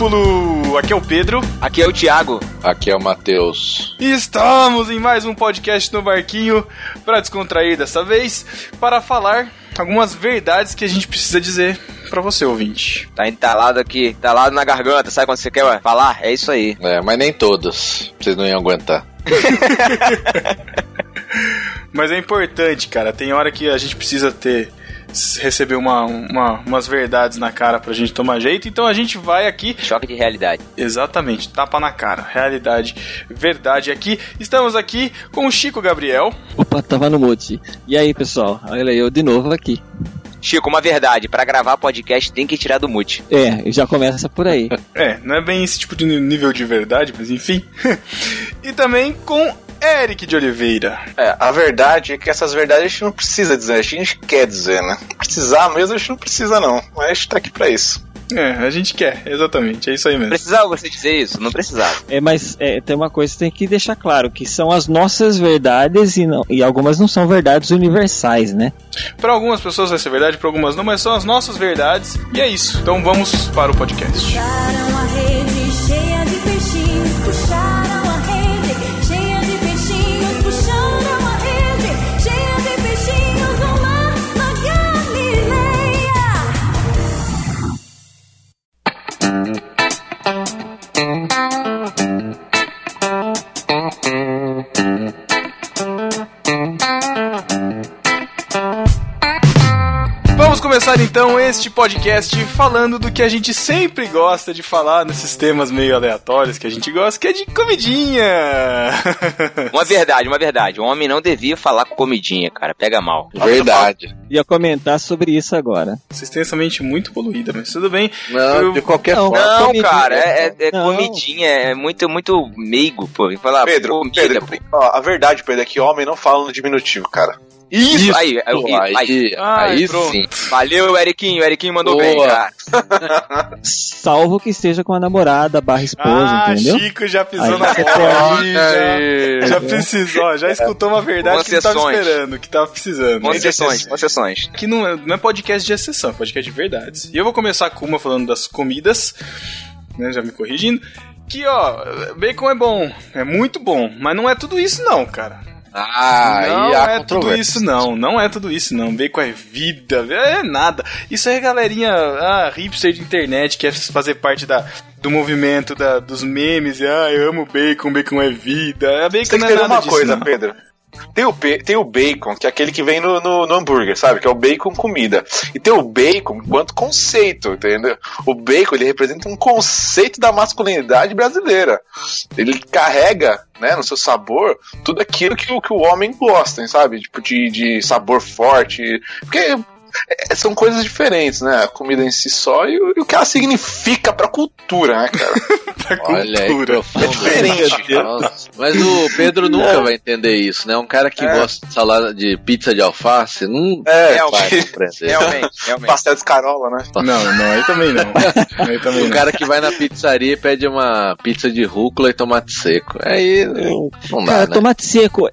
Discípulo! Aqui é o Pedro. Aqui é o Thiago. Aqui é o Matheus. E estamos em mais um podcast no Barquinho para descontrair dessa vez, para falar algumas verdades que a gente precisa dizer para você, ouvinte. Tá entalado aqui, entalado na garganta, sabe quando você quer falar? É isso aí. É, mas nem todas. Vocês não iam aguentar. Mas é importante, cara. Tem hora que a gente precisa ter receber uma, uma, umas verdades na cara pra gente tomar jeito, então a gente vai aqui. Choque de realidade. Exatamente, tapa na cara. Realidade, verdade aqui. Estamos aqui com o Chico Gabriel. Opa, tava no mute. E aí, pessoal? Olha eu de novo aqui. Chico, uma verdade, para gravar podcast tem que tirar do mute. É, já começa por aí. é, não é bem esse tipo de nível de verdade, mas enfim. e também com Eric de Oliveira. É, a verdade é que essas verdades a gente não precisa dizer, a gente quer dizer, né? Precisar mesmo a gente não precisa, não. Mas a gente tá aqui pra isso. É, a gente quer, exatamente, é isso aí mesmo. Precisava você dizer isso? Não precisava. É, mas é, tem uma coisa que tem que deixar claro, que são as nossas verdades e, não, e algumas não são verdades universais, né? Para algumas pessoas vai ser verdade, para algumas não, mas são as nossas verdades e é isso. Então vamos para o podcast. A rede começar então este podcast falando do que a gente sempre gosta de falar nesses temas meio aleatórios que a gente gosta, que é de comidinha. Uma verdade, uma verdade. O homem não devia falar com comidinha, cara. Pega mal. Verdade. Ia comentar sobre isso agora. Vocês têm essa mente muito poluída, mas tudo bem. Não, eu... de qualquer não, forma. Não, comidinha. cara, é, é não. comidinha, é muito, muito meigo, pô. Falar Pedro, comida, Pedro, ó, a verdade, Pedro, é que homem não fala no diminutivo, cara. Isso, Isso aí, aí, aí, aí, aí sim. Valeu, Eriquinho, o Eriquinho mandou Boa. bem, cara. Salvo que esteja com a namorada barra esposa, ah, entendeu? Chico já pisou aí, na bola já, já precisou, já escutou uma verdade que tava esperando, que tava precisando. Concessões, concessões. Que não é, não é podcast de exceção, é podcast de verdades. E eu vou começar com uma falando das comidas, né, já me corrigindo, que ó, bacon é bom, é muito bom, mas não é tudo isso não, cara. Ah, não é tudo isso não, não é tudo isso não. Bacon é vida, é nada. Isso é galerinha ah, hipster de internet que quer fazer parte da, do movimento da, dos memes. Ah, eu amo bacon, bacon é vida. Bacon Você tem que é ter uma disso, coisa, não. Pedro. Tem o, tem o bacon, que é aquele que vem no, no, no, hambúrguer, sabe? Que é o bacon comida. E tem o bacon enquanto conceito, entendeu? O bacon, ele representa um conceito da masculinidade brasileira. Ele carrega, né, no seu sabor, tudo aquilo que, que o homem gosta, sabe? Tipo, de, de sabor forte. Porque é, são coisas diferentes, né? A comida em si só e o, e o que ela significa pra cultura, né, cara? pra Olha cultura. Aí, é diferente. Mas o Pedro nunca é. vai entender isso, né? Um cara que é. gosta de salada de pizza de alface, não é, vai compreender. Realmente, realmente. Pastel de escarola, né? Não, não, aí também não. Aí também o não. cara que vai na pizzaria e pede uma pizza de rúcula e tomate seco. Aí não dá, Cara, né? tomate seco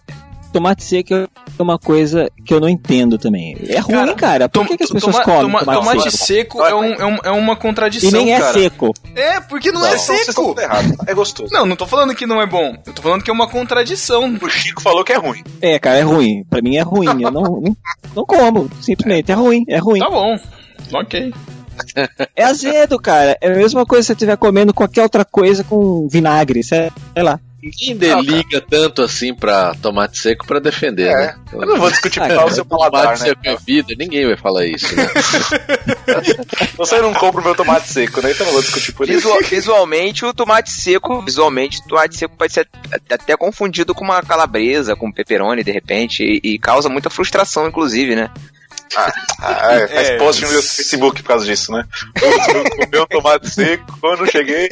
tomate seco é uma coisa que eu não entendo também. É ruim, cara. cara. Por que, que as pessoas toma, comem toma, tomate, tomate seco? é, um, é, um, é, uma contradição, E nem é cara. seco. É, porque não, não é seco. É gostoso. Não, não tô falando que não é bom. Eu tô falando que é uma contradição. O Chico falou que é ruim. É, cara, é ruim. Pra mim é ruim. Eu não, não, não como. Simplesmente. É ruim. É ruim. Tá bom. Ok. É azedo, cara. É a mesma coisa se você estiver comendo qualquer outra coisa com vinagre, sei lá. Ninguém deliga tanto assim pra tomate seco pra defender, é. né? Eu não vou discutir ah, qual o seu paladar, tomate né? seco é vida, ninguém vai falar isso, né? Você não compra o meu tomate seco, né? Então não vou discutir por isso. Visual, visualmente, o tomate seco, visualmente, o tomate seco pode ser até confundido com uma calabresa, com pepperoni, de repente, e, e causa muita frustração, inclusive, né? Ah, ah, é, faz é, post no meu Facebook por causa disso, né? O meu tomate seco, quando cheguei.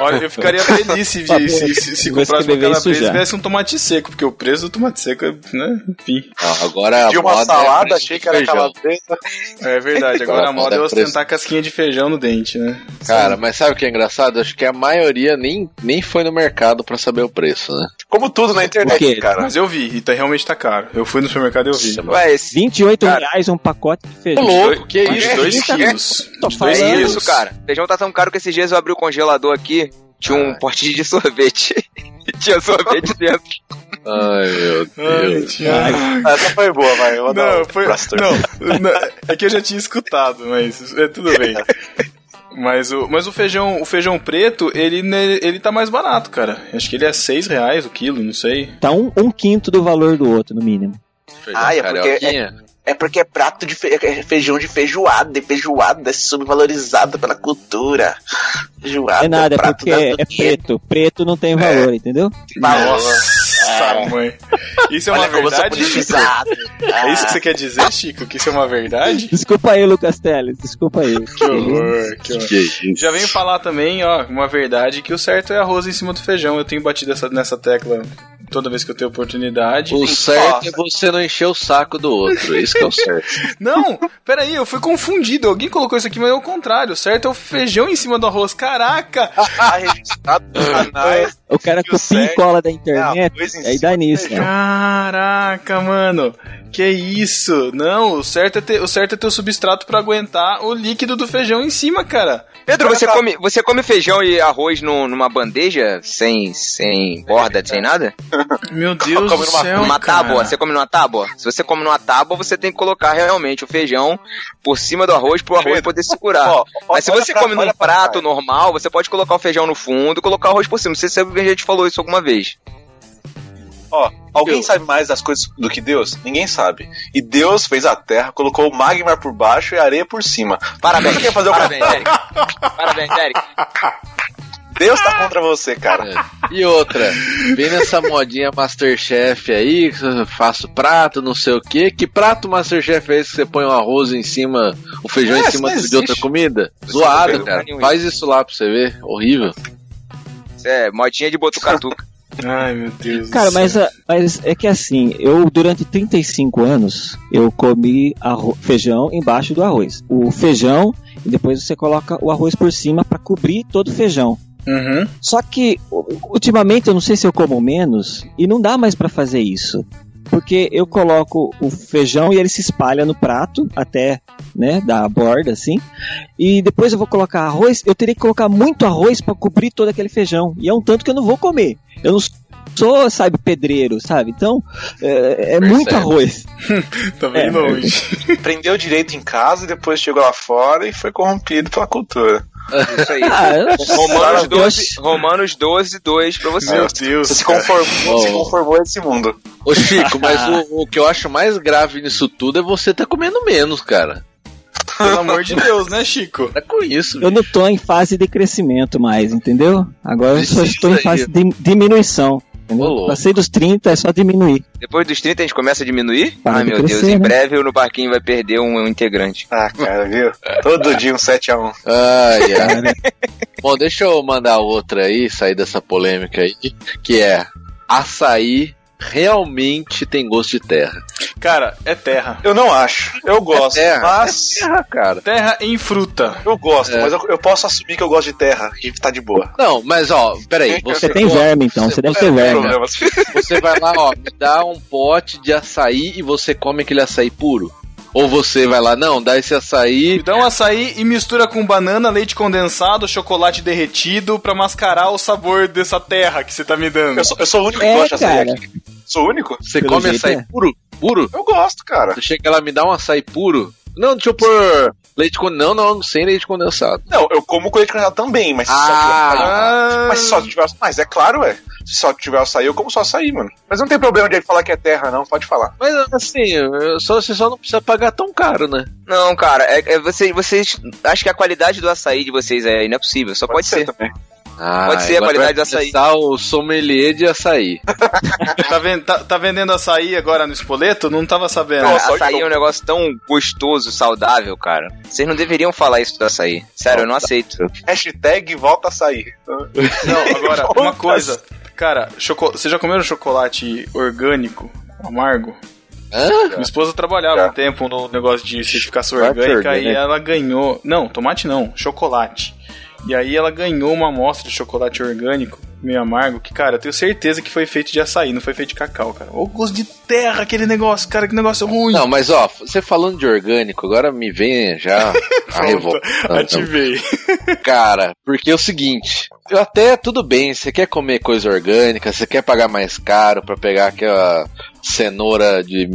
Olha, eu ficaria feliz se, favor, se, se, se vou comprasse uma isso calabresa e tivesse um tomate seco, porque o preço do tomate seco é, né, enfim. Ó, agora a De uma moda é salada, preço achei de que era feijão. calabresa. É verdade, agora a Agora moda é é preço. ostentar casquinha de feijão no dente, né? Cara, mas sabe o que é engraçado? Acho que a maioria nem, nem foi no mercado pra saber o preço, né? Como tudo na internet, cara. Mas eu vi, e tá, realmente tá caro. Eu fui no supermercado e eu vi. Ué, esse 28 Cara. reais um pacote de Ô, feijão. louco, que isso? 2 Tá- quilos. Tô falando. é quilos. isso, cara. Feijão tá tão caro que esses dias eu abri o congelador aqui, tinha um potinho de sorvete. tinha sorvete dentro. Ai, meu Ai, Deus. Thiago. Essa foi boa, vai. Eu Não, foi. Não, não, é que eu já tinha escutado, mas é tudo bem. Mas o, mas o feijão, o feijão preto, ele, ele tá mais barato, cara. Acho que ele é 6 reais o quilo, não sei. Tá um, um quinto do valor do outro, no mínimo. Feijão Ah, é porque carioquinha? É porque é prato de fe- é feijão de feijoada, e feijoada é subvalorizada pela cultura. Feijoada é nada, é prato porque da- é, é preto. Preto não tem valor, entendeu? Nossa, mãe. Isso é uma Olha verdade? politizado. É isso que você quer dizer, Chico? Que isso é uma verdade? Desculpa aí, Lucas Teles, desculpa aí. Que horror, que horror. Que isso? Já venho falar também, ó, uma verdade, que o certo é arroz em cima do feijão. Eu tenho batido essa, nessa tecla toda vez que eu tenho oportunidade. O certo é você não encher o saco do outro. Isso que é o certo. Não, peraí, eu fui confundido. Alguém colocou isso aqui, mas é o contrário. O certo é o feijão em cima do arroz. Caraca! Tá registrado nos canais. O cara E o copia e cola da é internet, em aí dá nisso. né? Caraca, mano. Que isso? Não, o certo é ter, o certo é ter o substrato pra aguentar o líquido do feijão em cima, cara. Pedro, você come, você come feijão e arroz no- numa bandeja sem, sem borda, sem nada? Meu Deus Come do numa- céu, numa cara. tábua? Você come numa tábua? Se você come numa tábua, você tem que colocar realmente o feijão por cima do arroz pro arroz Pedro, poder segurar. Ó, ó, Mas se você pra- come num prato normal, você pode colocar o feijão no fundo e colocar o arroz por cima. Não sei se alguém já te falou isso alguma vez. Ó, alguém Eu- sabe mais das coisas do que Deus? Ninguém sabe. E Deus fez a terra, colocou o magma por baixo e a areia por cima. Parabéns. Quer fazer o Parabéns, Eric. Parabéns, Eric. Deus tá contra você, cara. É. E outra, vem nessa modinha Masterchef aí, faço prato, não sei o que. Que prato Masterchef é esse que você põe o arroz em cima, o feijão É, em cima de outra comida? Zoado, cara. Faz isso lá pra você ver. Horrível. É modinha de botucatuca. Ai, meu Deus. Cara, mas, céu. a- mas é que assim, eu durante 35 anos, eu comi arro- feijão embaixo do arroz. O feijão, e depois você coloca o arroz por cima pra cobrir todo o feijão. Uhum. Só que ultimamente eu não sei se eu como menos e não dá mais pra fazer isso. Porque eu coloco o feijão e ele se espalha no prato até, né, da borda assim. E depois eu vou colocar arroz, eu teria que colocar muito arroz pra cobrir todo aquele feijão. E é um tanto que eu não vou comer. Eu não sou, sabe, pedreiro, sabe? Então, é, é muito arroz. Tá bem É. longe. Aprendeu direito em casa e depois chegou lá fora e foi corrompido pela cultura. Isso aí. Ah, eu- Romanos eu 12, acho- Romanos 12, 2 pra você. Meu Deus. Você se conformou, se conformou a esse mundo. Ô Chico, mas o, o que eu acho mais grave nisso tudo é você tá comendo menos, cara. Pelo amor de Deus, né, Chico? Tá com isso. Eu não tô em fase de crescimento mais, entendeu? Agora eu só estou em aí. fase de diminuição. Entendeu? Passei dos 30, é só diminuir. Depois dos 30 a gente começa a diminuir? Para Ai meu Deus, crescer, em né? breve o no barquinho vai perder um, um integrante. Ah, cara, viu? Todo dia um 7x1. Ai, ai. Bom, deixa eu mandar outra aí, sair dessa polêmica aí, que é açaí realmente tem gosto de terra. Cara, é terra. Eu não acho. Eu gosto. É terra. Mas. Terra, cara. Terra em fruta. Eu gosto, É. mas eu, eu posso assumir que eu gosto de terra e tá de boa. Não, mas ó, peraí, você, Você tem verme então, você deve ter Não tem verme. Você vai lá, ó, me dá um pote de açaí e você come aquele açaí puro. Ou você vai lá, não, dá esse açaí. Me dá um açaí e mistura com banana, leite condensado, chocolate derretido pra mascarar o sabor dessa terra que você tá me dando. Eu sou, eu sou o único que É, gosta de açaí aqui. Sou o único? Você Pelo come jeito, açaí é. puro? Puro? Eu gosto, cara. Você chega lá, me dá um açaí puro. Não, deixa eu pôr leite condensado. Não, não, sem leite condensado. Não, eu como com leite condensado também, mas se só tiver açaí. Ah, Mas se só tiver Mas é claro, é. Se só tiver açaí, eu como só açaí, mano. Mas não tem problema de ele falar que é terra, não. Pode falar. Mas assim, só, você só não precisa pagar tão caro, né? Não, cara, é, é você, vocês. Acho que a qualidade do açaí de vocês aí não é possível, só pode, ser. também. Ah, Pode ser a qualidade vai açaí. o sommelier de açaí. Tá, ven- tá- tá vendendo açaí agora no espoleto? Não tava sabendo. Nossa, açaí é um negócio tão gostoso, saudável, cara. Vocês não deveriam falar isso do açaí. Sério, eu não aceito. Hashtag volta a sair. Não, agora, uma coisa. Cara, choco... vocês já comeram chocolate orgânico, amargo? Hã? Minha esposa trabalhava Já. um tempo no negócio de certificação Chocolate orgânica e ela ganhou. Não, tomate não, chocolate. E aí ela ganhou uma amostra de chocolate orgânico, meio amargo, que, cara, eu tenho certeza que foi feito de açaí, não foi feito de cacau, cara. Ô gosto de terra aquele negócio, cara, que negócio ruim. Não, mas ó, você falando de orgânico, agora me vem já a revolta. Ativei. Cara, porque é o seguinte, eu até tudo bem, você quer comer coisa orgânica, você quer pagar mais caro pra pegar aquela cenoura de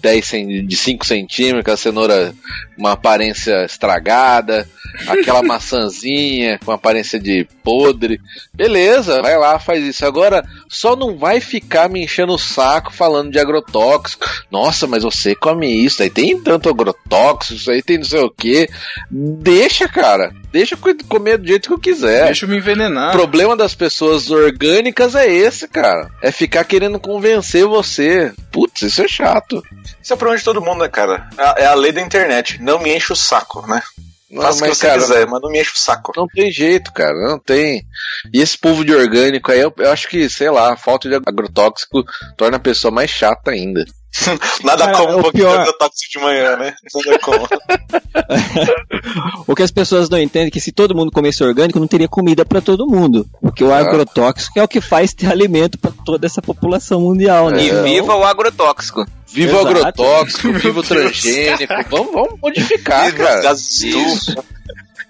10 cen- de 5 centímetros, aquela cenoura uma aparência estragada, aquela maçãzinha com aparência de podre. Beleza, vai lá, faz isso. Agora, só não vai ficar me enchendo o saco falando de agrotóxico. Nossa, mas você come isso, aí tem tanto agrotóxico, isso aí tem não sei o que. Deixa, cara. Deixa eu comer do jeito que eu quiser. Deixa eu me envenenar. O problema das pessoas orgânicas é esse, cara. É ficar querendo convencer você. Putz, isso é chato. Isso é o problema de todo mundo, né, cara? É a, é a lei da internet. Não me enche o saco, né? Não, Faça o que mas, você cara, quiser, mas não me enche o saco. Não tem jeito, cara, não tem. E esse povo de orgânico aí, eu, eu acho que, sei lá, a falta de agrotóxico torna a pessoa mais chata ainda. Nada Cara, como o um pouquinho pior- de agrotóxico de manhã, né? Nada como. O que as pessoas não entendem é que se todo mundo comesse orgânico, não teria comida para todo mundo. Porque o Ah. agrotóxico é o que faz ter alimento para toda essa população mundial, né? E Então, viva o agrotóxico. Viva o Exato. agrotóxico, viva o transgênico. Vamos, vamos modificar, cara. Gás Isso.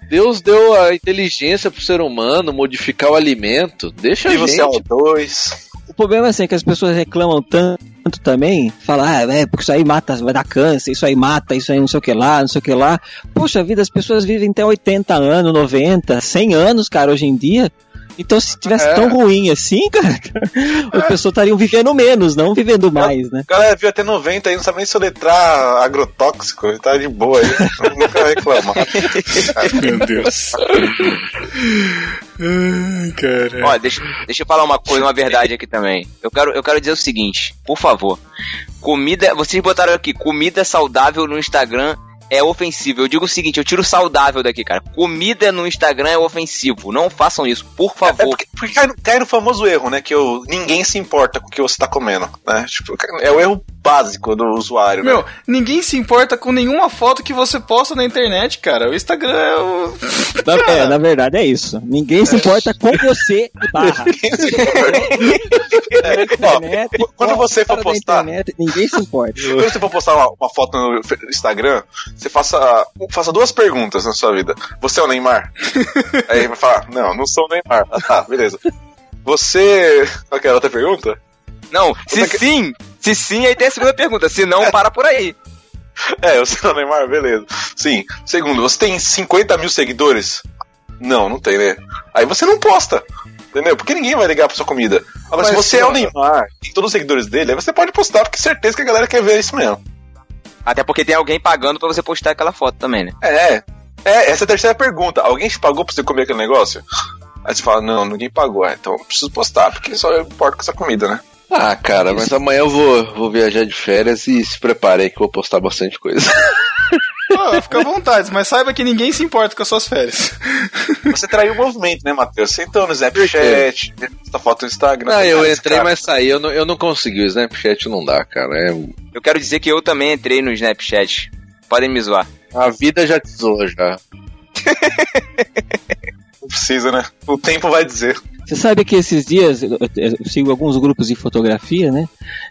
Deus deu a inteligência pro ser humano modificar o alimento. Deixa a Viva o gente. CO2. O problema é assim, que as pessoas reclamam tanto também, falam, ah, é, porque isso aí mata, vai dar câncer, isso aí mata, isso aí não sei o que lá, não sei o que lá. Poxa vida, as pessoas vivem até 80 anos, 90, 100 anos, cara, hoje em dia. Então, se tivesse É. tão ruim assim, cara, as pessoas estariam vivendo menos, não vivendo mais, né? O cara viu até 90 aí, não sabe nem soletrar agrotóxico. Ele tá de boa aí. Nunca reclamar. Meu Deus. Ai, cara. Ó, deixa, deixa eu falar uma coisa, uma verdade aqui também. Eu quero, eu quero dizer o seguinte, por favor. Comida, vocês botaram aqui, comida saudável no Instagram é ofensivo. Eu digo o seguinte, eu tiro saudável daqui, cara. Comida no Instagram é ofensivo. Não façam isso, por É favor. porque, porque cai, no- cai no famoso erro, né? Que eu, ninguém se importa com o que você tá comendo. Né? Tipo, é o erro básico do usuário, né? Meu, ninguém se importa com nenhuma foto que você posta na internet, cara. O Instagram é o. Na, é, na verdade é isso. Ninguém se importa com você e barra. É, ó, quando você for postar, internet, ninguém se importa. quando você for postar uma, uma foto no Instagram, você faça, faça duas perguntas na sua vida. Você é o Neymar? Aí vai falar, não, não sou o Neymar. Ah, tá, beleza. Você. Qual que era a outra pergunta? Não, se sim, se sim, aí tem a segunda pergunta. Se não, para por aí. É, você é o Neymar, beleza. Sim. Segundo, você tem 50 mil seguidores? Não, não tem, né? Aí você não posta. Entendeu? Porque ninguém vai ligar pra sua comida. Agora, se Mas, você é o Neymar, tem todos os seguidores dele, aí você pode postar, porque certeza que a galera quer ver isso mesmo. Até porque tem alguém pagando pra você postar aquela foto também, né? É. É, essa é a terceira pergunta. Alguém te pagou pra você comer aquele negócio? Aí você fala, não, ninguém pagou. Ah, então eu preciso postar, porque só eu importo com essa comida, né? Ah, cara, mas amanhã eu vou, vou viajar de férias e se preparei que eu vou postar bastante coisa. Ah, fica à vontade, mas saiba que ninguém se importa com as suas férias. Você traiu o movimento, né, Matheus? Você entrou no Snapchat, postou foto no Instagram. Ah, eu Cara, entrei, cara, mas saí. Eu não, eu não consegui. O Snapchat não dá, cara. É, Eu quero dizer que eu também entrei no Snapchat. Podem me zoar. a vida já te zoou já. Não precisa, né? O tempo vai dizer. Você sabe que esses dias eu, sigo alguns grupos de fotografia, né?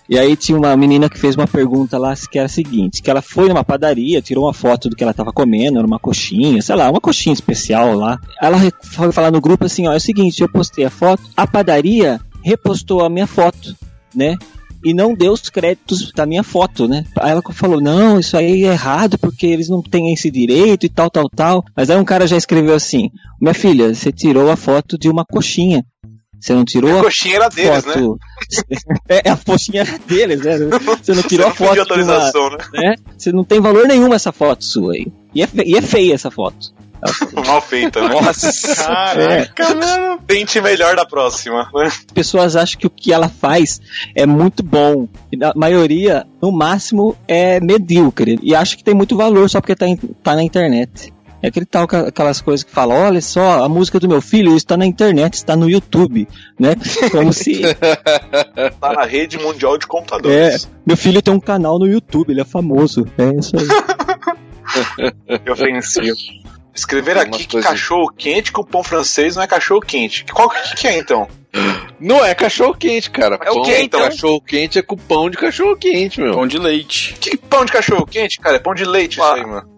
E aí tinha uma menina que fez uma pergunta lá que era a seguinte, que ela foi numa padaria, tirou uma foto do que ela estava comendo, era uma coxinha, sei lá, uma coxinha especial lá. Ela foi falar no grupo assim, ó, é o seguinte, eu postei a foto, a padaria repostou a minha foto, né? E não deu os créditos da minha foto, né? Aí ela falou, não, isso aí é errado porque eles não têm esse direito e tal, tal, tal. Mas aí um cara já escreveu assim, minha filha, você tirou a foto de uma coxinha. Você não tirou A a coxinha era deles, né? foto. é, a coxinha era deles, né? Você não tirou Você a foto de uma, né? né? Você não tem valor nenhum essa foto sua aí. E é, e é feia essa foto. Mal feita, né? Nossa. Caraca, mano. Tente melhor da próxima. né? As pessoas acham que o que ela faz é muito bom. E na maioria, no máximo, é medíocre. E acha que tem muito valor só porque tá, em- tá na internet. É aquele tal, aquelas coisas que falam, olha só, a música do meu filho está na internet, está no YouTube, né? Como se, Tá na rede mundial de é, computadores. meu filho tem um canal no YouTube, ele é famoso. É isso aí. Que ofensivo. Escrever aqui que cachorro quente com pão francês não é cachorro quente. Qual que, que é então? Não é cachorro quente, cara. É o quê, então? Cachorro quente é com pão de cachorro quente, meu. Pão de leite. Que pão de cachorro quente, cara? É pão de leite isso Ah. aí, mano.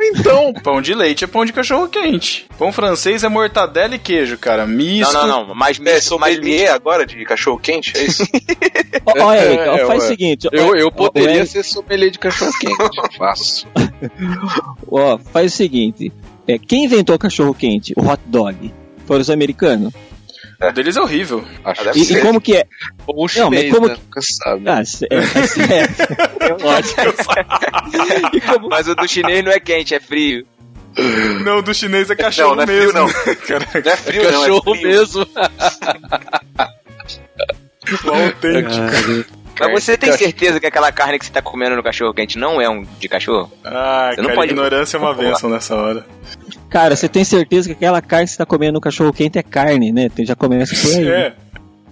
Então, Pão de leite é pão de cachorro quente. Pão francês é mortadela e queijo, cara. Misto. Não, não, não. Mais É misto, mais sommelier agora de cachorro quente? É isso? Ó, Olha aí, É, ó, faz ué. o seguinte. eu, eu poderia ser sommelier de cachorro quente. Faço. Ó, faz o seguinte. É, quem inventou o cachorro quente? O hot dog? Foram os americanos. O deles é horrível. Acho E, que e como que é? Ou o Não, mas chinês, como né? Sabe. Ah, é, é, é ótimo. E como- Mas o do chinês não é quente, é frio. Não, do chinês é cachorro Não, não é mesmo. frio, não. Caraca, Não é frio, não. cachorro é frio. mesmo. o autêntico. Mas você tem certeza que aquela carne que você tá comendo no cachorro quente não é um de cachorro? Ah, Você não cara, pode- ignorância é uma benção nessa hora. Cara, você tem certeza que aquela carne que você tá comendo no cachorro quente é carne, né? Tem- Já começa por aí. né?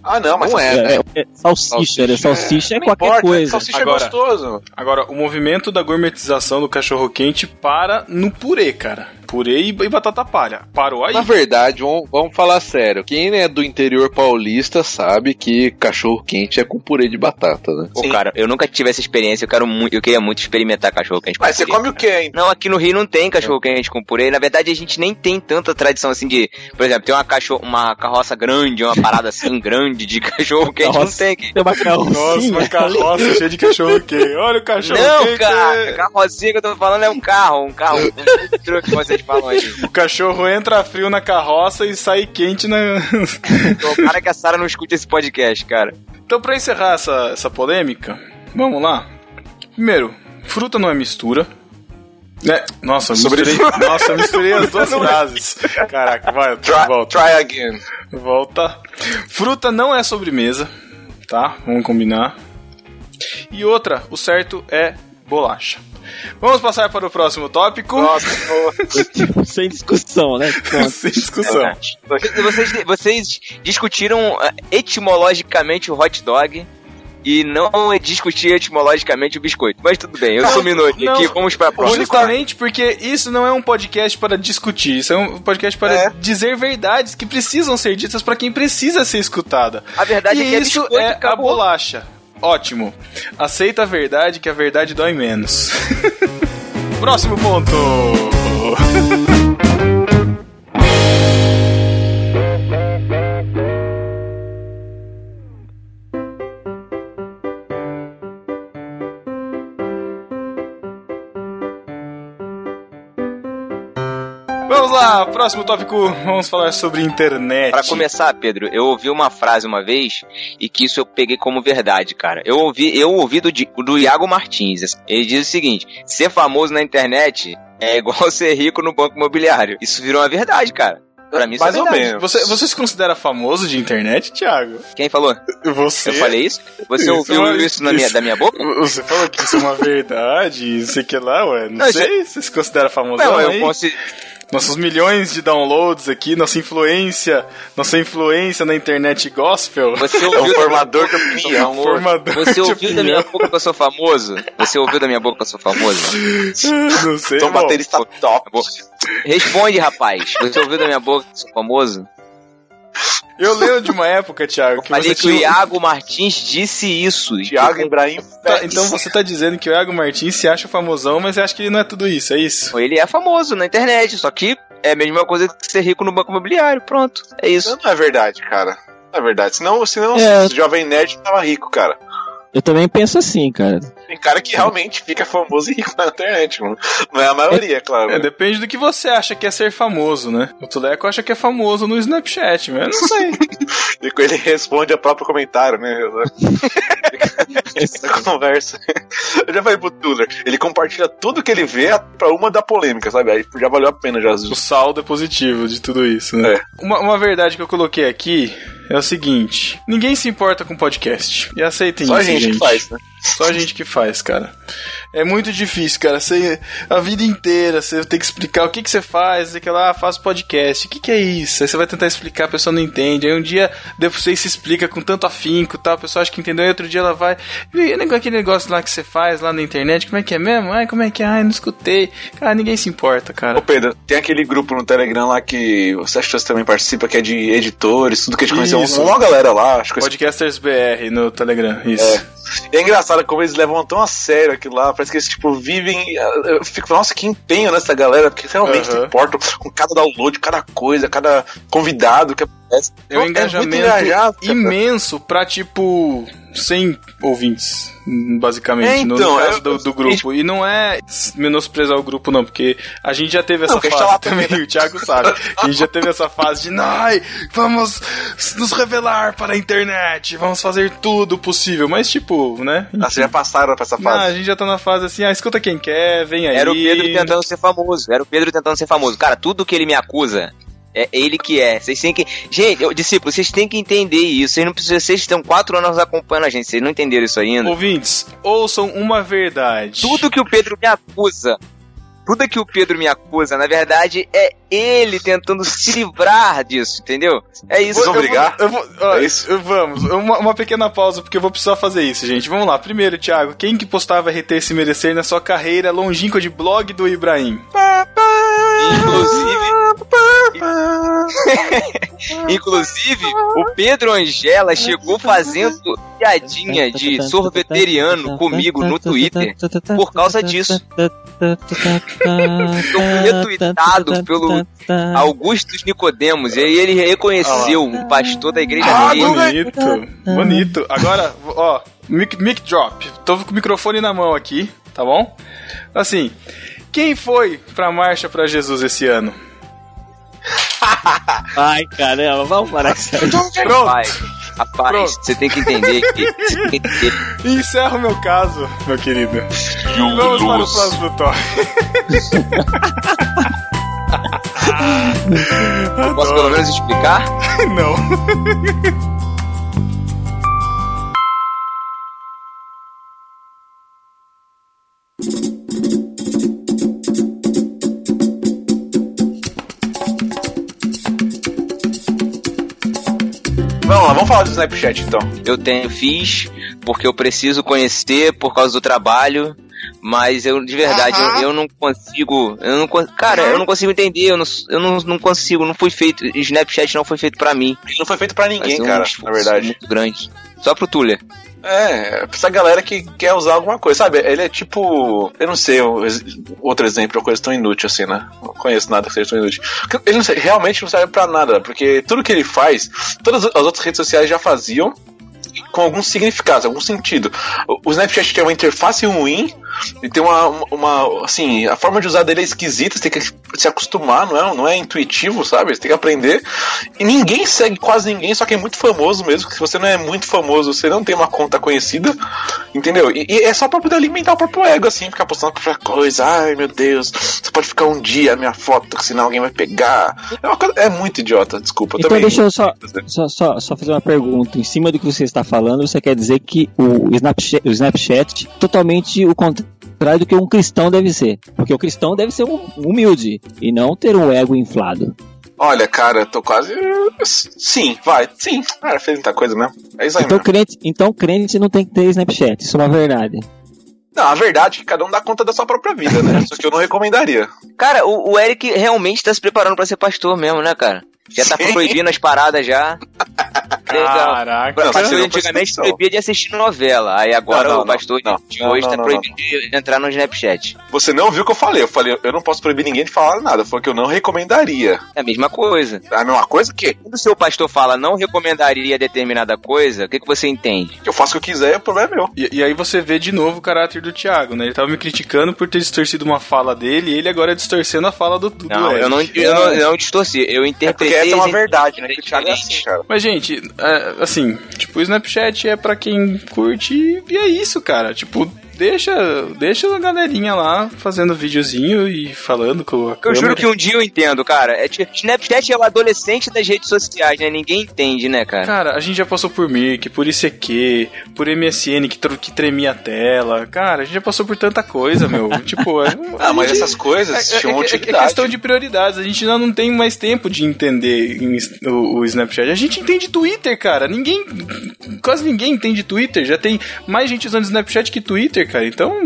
É. Ah, não, mas Não é, É, é, é salsicha, né? Salsicha é não qualquer importa. coisa. Salsicha Agora- é gostoso. Agora, o movimento da gourmetização do cachorro quente para no purê, cara. Purê e, e batata palha. Parou aí. Na verdade, vamos, vamos falar sério. Quem é do interior paulista sabe que cachorro quente é com purê de batata, né? Pô, Sim. cara, eu nunca tive essa experiência, eu quero muito, eu queria muito experimentar cachorro quente com Mas você purê. come o que, hein? Não, aqui no Rio não tem cachorro quente com purê. Na verdade, a gente nem tem tanta tradição assim de, por exemplo, tem uma cachorro, uma carroça grande, uma parada assim grande de cachorro quente, não Carroça. tem aqui. Tem uma carrocinha. Nossa, uma carroça cheia de cachorro quente. Olha o cachorro Não, quente. cara, carrocinha que eu tô falando é um carro, um carro, um truque que vocês falam aí. O cachorro entra frio na carroça e sai quente na. Tomara que a Sara não escute esse podcast, cara. então, pra encerrar essa, essa polêmica, vamos lá. Primeiro, fruta não é mistura. Né? Nossa, eu Sobre misturei, nossa, eu misturei as duas frases. Caraca, vai, Try, volta. try again. Volta. Fruta não é sobremesa, tá? Vamos combinar. E outra, o certo é bolacha. Vamos passar para o próximo tópico. Nossa, Sem discussão, né? Pronto. Sem discussão. Vocês, vocês discutiram eh, etimologicamente o hot dog e não discutir etimologicamente o biscoito. Mas tudo bem, eu sou minoria aqui, vamos pra próxima. Justamente porque isso não é um podcast para discutir, isso é um podcast para É. dizer verdades que precisam ser ditas para quem precisa ser escutada. A verdade e é que é isso biscoito, é a bolacha. Ótimo. Aceita a verdade que a verdade dói menos. Próximo ponto. lá, próximo tópico, vamos falar sobre internet. Pra começar, Pedro, eu ouvi uma frase uma vez e que isso eu peguei como verdade, cara. Eu ouvi, eu ouvi do, do Iago Martins. Ele diz o seguinte: ser famoso na internet é igual ser rico no banco imobiliário. Isso virou uma verdade, cara. Pra mim, isso Mais é ou menos. Você, você se considera famoso de internet, Thiago? Quem falou? Você? Eu falei isso? Você Isso, ouviu mas- isso, na minha, isso. da minha boca? Você falou que isso é uma verdade, não sei o que lá, ué. Não, Não, sei, você se considera famosão Não, eu aí? Nossos milhões de downloads aqui, nossa influência, nossa influência na internet gospel. Você É um ouviu, formador de opinião. Formador você ouviu da minha boca que eu sou famoso? Você ouviu da minha boca que eu sou famoso? Não sei, Sou um baterista top. Responde, rapaz. Você ouviu da minha boca que eu sou famoso? Eu lembro de uma época, Thiago, que Falei você que o. Iago Martins disse isso. Thiago Ibrahim Tá, então você tá dizendo que o Iago Martins se acha famosão, mas acha que ele não é tudo isso, é isso? Ele é famoso na internet, só que é a mesma coisa que ser rico no banco imobiliário. Pronto, é isso. Isso não é verdade, cara. Não é verdade. Senão, senão É. o jovem nerd tava rico, cara. Eu também penso assim, cara. Tem cara que realmente fica famoso e rico na internet, mano. Não é a maioria, claro. É, depende do que você acha que é ser famoso, né? O Tuleco acha que é famoso no Snapchat, mas eu não sei. E ele responde ao próprio comentário, né? essa conversa. Eu já falei pro Tuller, ele compartilha tudo que ele vê pra uma da polêmica, sabe? Aí já valeu a pena já. O saldo é positivo de tudo isso, né? É. Uma, uma verdade que eu coloquei aqui é o seguinte: ninguém se importa com podcast. E aceitem Só a isso. gente que faz, né? Só a gente que faz, cara. É muito difícil, cara. Você, a vida inteira você tem que explicar o que, que você faz. Você que lá, ah, faço podcast. O que, que é isso? Aí você vai tentar explicar, a pessoa não entende. Aí um dia depois você se explica com tanto afinco tal. A pessoa acha que entendeu. E outro dia ela vai. E aquele negócio lá que você faz lá na internet, como é que é mesmo? Ai, como é que é? Ai, não escutei. Cara, ninguém se importa, cara. Ô Pedro, tem aquele grupo no Telegram lá que você acha que você também participa, que é de editores, tudo que a gente conheceu. Isso. Uma galera lá, acho que Podcasters BR no Telegram, isso. É. E é engraçado como eles levam tão a sério aquilo lá. Parece que eles, tipo, vivem. Eu fico, nossa, que empenho nessa galera, porque realmente Aham. se importam com cada download, cada coisa, cada convidado que aparece. É um muito engajamento engajado, cara. imenso pra, tipo, 100 ouvintes, basicamente, É, no- então, no caso é- do, do grupo. E não é menosprezar o grupo, não, porque a gente já teve essa Não, gente fase tá lá também, o Thiago sabe. A gente já teve essa fase de, ai, vamos nos revelar para a internet, vamos fazer tudo possível. Mas, tipo, né? Ah, vocês já passaram pra essa Não, fase. a gente já tá na fase assim, ah, escuta quem quer, vem aí. Era o Pedro tentando ser famoso. Era o Pedro tentando ser famoso. Cara, tudo que ele me acusa é ele que é. Vocês têm que. Gente, eu, discípulo, vocês têm que entender isso. Vocês não precisam. Vocês estão quatro anos acompanhando a gente. Vocês não entenderam isso ainda. Ouvintes, ouçam uma verdade. Tudo que o Pedro me acusa. Tudo que o Pedro me acusa, na verdade, é ele tentando se livrar disso, entendeu? É isso. Vocês vão brigar? Eu vou, ó, É isso? eu- Vamos, uma, uma pequena pausa, porque eu vou precisar fazer isso, gente. Vamos lá. Primeiro, Thiago, quem que postava RT se merecer na sua carreira longínqua de blog do Ibrahim? Inclusive, inclusive, o Pedro Angela chegou fazendo piadinha de sorveteriano comigo no Twitter por causa disso. Eu fui retweetado pelo Augustus Nicodemos, e aí ele reconheceu um pastor da igreja Ah, dele. Bonito, bonito. Agora, ó, mic, mic drop. Tô com o microfone na mão aqui, tá bom? Assim, quem foi pra Marcha pra Jesus esse ano? Ai, caramba, vamos parar com isso aí. Pronto, Rapaz, rapaz, Pronto. você tem que entender que. Que entender. encerra o meu caso, meu querido. Vamos para o próximo top. Posso pelo menos explicar? Não. Vamos falar do Snapchat então. Eu tenho, fiz, porque eu preciso conhecer por causa do trabalho. Mas eu, de verdade, eu, eu não consigo. Eu não, cara, eu não consigo entender. Eu não, eu não, não consigo. Não foi feito. Snapchat não foi feito pra mim. Não foi feito pra Vai ninguém, um cara, na verdade. Muito grande. Só pro Tuller. É, pra essa galera que quer usar alguma coisa, sabe? Ele é tipo. Eu não sei, outro exemplo, uma coisa tão inútil assim, né? Não conheço nada que seja tão inútil. Ele não sei- realmente não serve pra nada, porque tudo que ele faz, todas as outras redes sociais já faziam com algum significado, algum sentido. O Snapchat tem uma interface ruim e tem uma, uma, assim, a forma de usar dele é esquisita, você tem que se acostumar, não é, não é intuitivo, sabe? Você tem que aprender. E ninguém segue quase ninguém, só que é muito famoso mesmo, se você não é muito famoso, você não tem uma conta conhecida, entendeu? E, e é só pra poder alimentar o próprio ego, assim, ficar postando qualquer coisa, ai meu Deus, você pode ficar um dia a minha foto, senão alguém vai pegar. É, uma coisa, é muito idiota, desculpa. Então também- deixa eu só, só, só, só fazer uma pergunta. Em cima do que você está falando, você quer dizer que o Snapchat, o Snapchat totalmente o contrário do que um cristão deve ser. Porque o cristão deve ser um humilde e não ter um ego inflado. Olha, cara, eu tô quase. Sim, vai, sim. Cara, fez muita coisa mesmo. É isso aí Então mesmo. crente, então crente não tem que ter Snapchat, isso é uma verdade. Não, a verdade é que cada um dá conta da sua própria vida, né? Só que eu não recomendaria. Cara, o, o Eric realmente tá se preparando pra ser pastor mesmo, né, cara? Já tá Sim. proibindo as paradas já. Caraca. Não, O pastor antigamente proibia de assistir novela. Aí agora Não, não, o pastor não, de não, hoje não, tá não, proibindo de entrar no Snapchat. Você não viu o que eu falei. Eu falei, eu não posso proibir ninguém de falar nada. Foi que eu não recomendaria. É a mesma coisa. É a mesma coisa que Quando o seu pastor fala não recomendaria determinada coisa, o que, que você entende? eu faço o que eu quiser, o problema é meu. E, e aí você vê de novo o caráter do Thiago, né? Ele tava me criticando por ter distorcido uma fala dele e ele agora distorcendo a fala do, do Não, eu não, eu não, eu não distorci, eu É porque interpretei. essa é uma verdade, né? Que o. Thiago é assim, cara. Mas, gente, é, assim, tipo, o Snapchat é pra quem curte e é isso, cara. Tipo, deixa, deixa a galerinha lá fazendo videozinho e falando com a Eu câmera. juro que um dia eu entendo, cara. É, tipo, Snapchat é o adolescente das redes sociais, né? Ninguém entende, né, cara? Cara, a gente já passou por Mirk, por ICQ, por MSN que, que tremia a tela. Cara, a gente já passou por tanta coisa, meu. tipo, é, Ah, mas gente- essas coisas é, é- tinham é- é utilidade. questão de prioridades. A gente ainda não tem mais tempo de entender o, o Snapchat. A gente entende Twitter, cara. Ninguém. Quase ninguém entende Twitter. Já tem mais gente usando Snapchat que Twitter, cara. Então.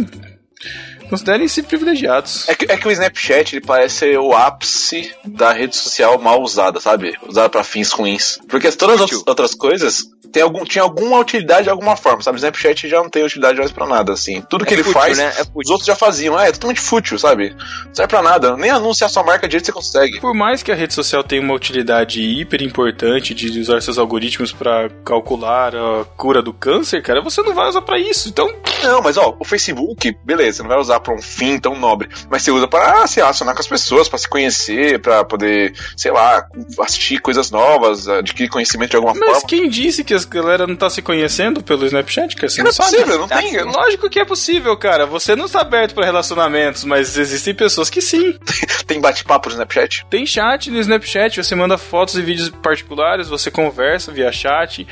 Considerem-se privilegiados. É que, é que o Snapchat ele parece ser o ápice da rede social mal usada, sabe? Usada pra fins ruins. Porque todas as outras coisas tem algum, tinha alguma utilidade de alguma forma, sabe? O Snapchat já não tem utilidade mais pra nada, assim. Tudo que É ele fútil, faz, né? É os outros já faziam. É, é totalmente fútil, sabe? Não serve pra nada. Nem anunciar sua marca direito você consegue. Por mais que a rede social tenha uma utilidade hiper importante de usar seus algoritmos pra calcular a cura do câncer, cara, você não vai usar pra isso. Então, Não, mas ó, o Facebook, beleza, você não vai usar pra um fim tão nobre, mas você usa pra se relacionar com as pessoas, pra se conhecer, pra poder, sei lá, assistir coisas novas, adquirir conhecimento de alguma mas forma. quem disse que a galera não tá se conhecendo pelo Snapchat, cara? Você Não não é sabe? possível, não Tá tem. sim. Lógico que é possível, cara. Você não está aberto para relacionamentos, mas existem pessoas que sim. Tem bate-papo no Snapchat? Tem chat no Snapchat, você manda fotos e vídeos particulares, você conversa via chat,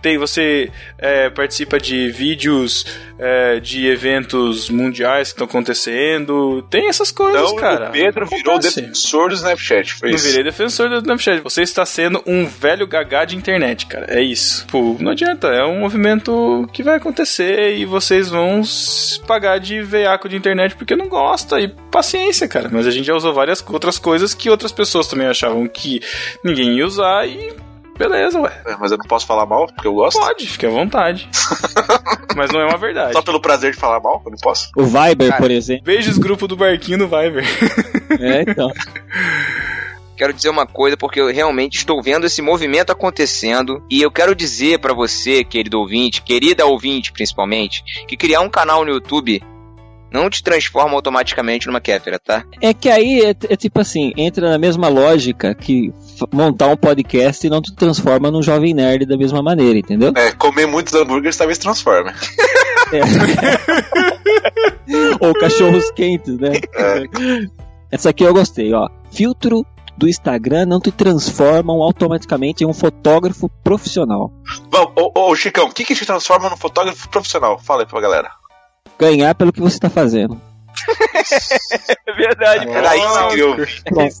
tem, você é, participa de vídeos é, de eventos mundiais que estão acontecendo. Tem essas coisas, Então, cara. o Pedro virou defensor do Snapchat, foi isso. virei defensor do Snapchat. Você está sendo um velho gagá de internet, cara. É isso. Pô, não adianta. É um movimento que vai acontecer e vocês vão pagar de veiaco de internet porque não gosta. E paciência, cara. Mas a gente já usou várias outras coisas que outras pessoas também achavam que ninguém ia usar e. Beleza, ué. É, Mas eu não posso falar mal, porque eu gosto. Pode, fique à vontade. Mas não é uma verdade. Só pelo prazer de falar mal, eu não posso. O Viber, Cara. por exemplo. Beijos, grupo do Barquinho no Viber. É, então. Quero dizer uma coisa porque eu realmente estou vendo esse movimento acontecendo e eu quero dizer pra você, querido ouvinte, querida ouvinte principalmente, que criar um canal no YouTube não te transforma automaticamente numa kéfera, tá? É que aí é, é tipo assim, entra na mesma lógica que montar um podcast e não te transforma num jovem nerd da mesma maneira, entendeu? É, comer muitos hambúrgueres talvez transforme. Ou cachorros quentes, né? Essa aqui eu gostei, ó. Filtro do Instagram não te transformam automaticamente em um fotógrafo profissional. Vamos, ô, ô, ô, Chicão, o que, que te transforma num fotógrafo profissional? Fala aí pra galera. Ganhar pelo que você está fazendo. É verdade, Era isso que eu.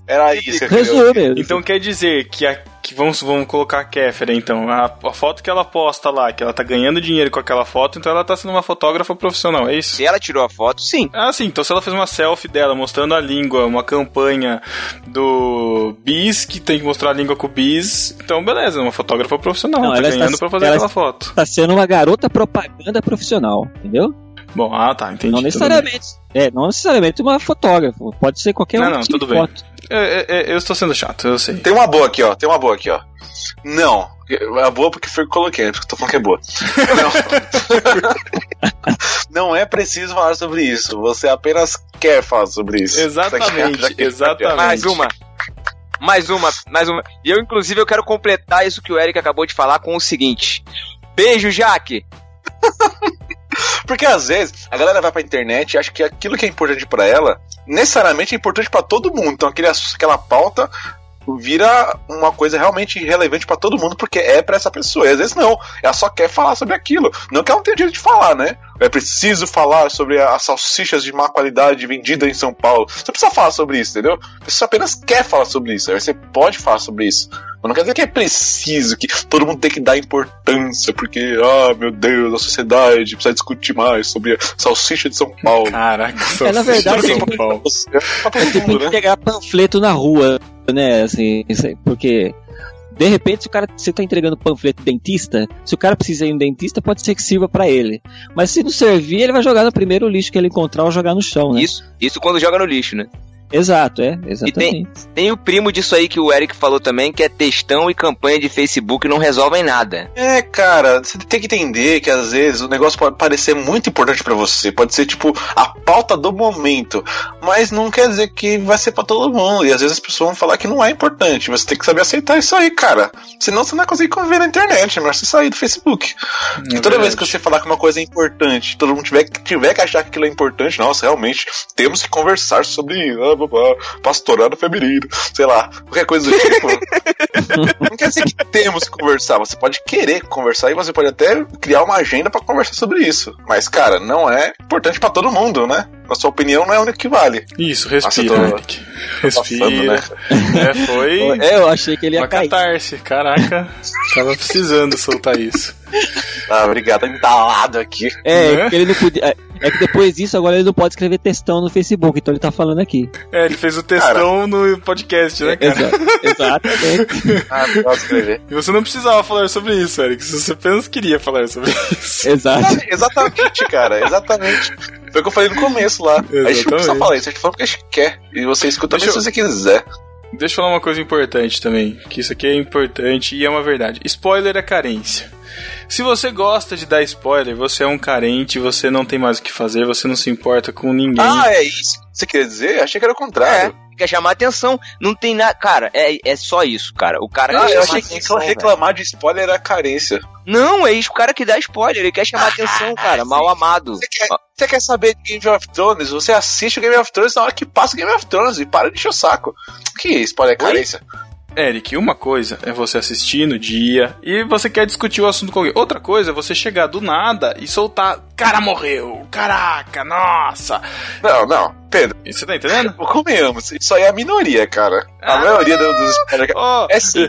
Era isso que eu queria. Resume. Então quer dizer que, a, que vamos, vamos colocar a Kéfera, então. A, a foto que ela posta lá, que ela tá ganhando dinheiro com aquela foto, então ela tá sendo uma fotógrafa profissional, é isso? Se ela tirou a foto, sim. Ah, sim, então se ela fez uma selfie dela mostrando a língua, uma campanha do Bis, que tem que mostrar a língua com o Bis, então beleza, é uma fotógrafa profissional, Não, tá ganhando está- pra fazer ela aquela foto. Está sendo uma garota propaganda profissional, entendeu? Bom, ah tá, entendi. não necessariamente. É, não necessariamente uma fotógrafa. Pode ser qualquer Não, um não, tipo tudo de bem. foto. bem. É, é, é, eu estou sendo chato, eu sei. Tem uma boa aqui, ó. Tem uma boa aqui, ó. Não. É boa porque foi o que eu coloquei, né? porque eu tô falando que é boa. Não. Não é preciso falar sobre isso. Você apenas quer falar sobre isso. Exatamente, Já que- exatamente. Mais uma. Mais uma, mais uma. E eu, inclusive, eu quero completar isso que o Eric acabou de falar com o seguinte. Beijo, Jaque! Porque às vezes a galera vai pra internet e acha que aquilo que é importante pra ela necessariamente é importante pra todo mundo. Então aquele, aquela pauta vira uma coisa realmente relevante pra todo mundo porque é pra essa pessoa. E às vezes não, ela só quer falar sobre aquilo. Não que ela não tenha direito de falar, né? É preciso falar sobre as salsichas de má qualidade vendidas em São Paulo. Você precisa falar sobre isso, entendeu? Você apenas quer falar sobre isso. Aí você pode falar sobre isso. Mas não quer dizer que é preciso, que todo mundo tem que dar importância, porque, ah, meu Deus, a sociedade precisa discutir mais sobre a salsicha de São Paulo. Caraca, É, na verdade, São tem- Paulo. É É tipo mundo, né? pegar panfleto na rua, né? Assim, isso aí, porque de repente se o cara você tá entregando panfleto dentista, se o cara precisa ir um dentista, pode ser que sirva pra ele. Mas se não servir, ele vai jogar no primeiro lixo que ele encontrar ou jogar no chão, né? Isso, isso quando joga no lixo, né? Exato, é, exatamente. Tem o primo disso aí que o Eric falou também, que é textão e campanha de Facebook não resolvem nada. É, cara, você tem que entender que às vezes o negócio pode parecer muito importante pra você, pode ser tipo a pauta do momento, mas não quer dizer que vai ser pra todo mundo. E às vezes as pessoas vão falar que não é importante. Você tem que saber aceitar isso aí, cara. Senão você não vai conseguir conviver na internet, é melhor você sair do Facebook. É e toda vez verdade. que você falar que uma coisa é importante, todo mundo tiver, tiver que achar que aquilo é importante, nossa, realmente, temos que conversar sobre ah, blá, blá, pastorado feminino, sei lá, qualquer coisa do tipo. não quer dizer que temos que conversar, você pode querer conversar e você pode até criar uma agenda pra conversar sobre isso. Mas, cara, não é importante pra todo mundo, né? A sua opinião não é a única que vale. Isso, respira, Nossa, eu tô- Eric. Passando, Respira. né? É, foi É, eu achei que ele ia uma cair. catarse. Caraca, tava precisando soltar isso. Ah, obrigado, tá entalado aqui. É, que ele não podia. É, que depois disso, agora ele não pode escrever textão no Facebook, então ele tá falando aqui. É, ele fez o textão no podcast, né, cara? Exa exatamente. Ah, não posso escrever. E você não precisava falar sobre isso, Eric. Você apenas queria falar sobre isso. Exato. Exatamente, cara, exatamente. Foi o que eu falei no começo lá. A gente não precisa Exatamente. falar isso, a gente fala porque a gente quer. E você escuta Deixa mesmo eu- se você quiser. Deixa eu falar uma coisa importante também, que isso aqui é importante e é uma verdade. Spoiler é carência. Se você gosta de dar spoiler, você é um carente, você não tem mais o que fazer, você não se importa com ninguém. Ah, é isso que você queria dizer? Achei que era o contrário. É, quer chamar atenção. Não tem nada. Cara, é, é só isso, cara. O cara Ah, quer eu chamar achei que atenção, velho. reclamar de spoiler era carência. Não, é isso, o cara que dá spoiler, ele quer chamar atenção, cara. Mal amado. Você quer, você quer saber de Game of Thrones? Você assiste o Game of Thrones na hora que passa o Game of Thrones e para de encher o saco. Que spoiler é Oi? Eric, uma coisa é você assistir no dia e você quer discutir o assunto com alguém. Outra coisa é você chegar do nada e soltar. Cara morreu! Caraca, nossa! Não, não. Pedro, Você tá entendendo? convenhamos. Isso aí é a minoria, cara. A Ah. maioria do- dos spoilers. Ó, É sim.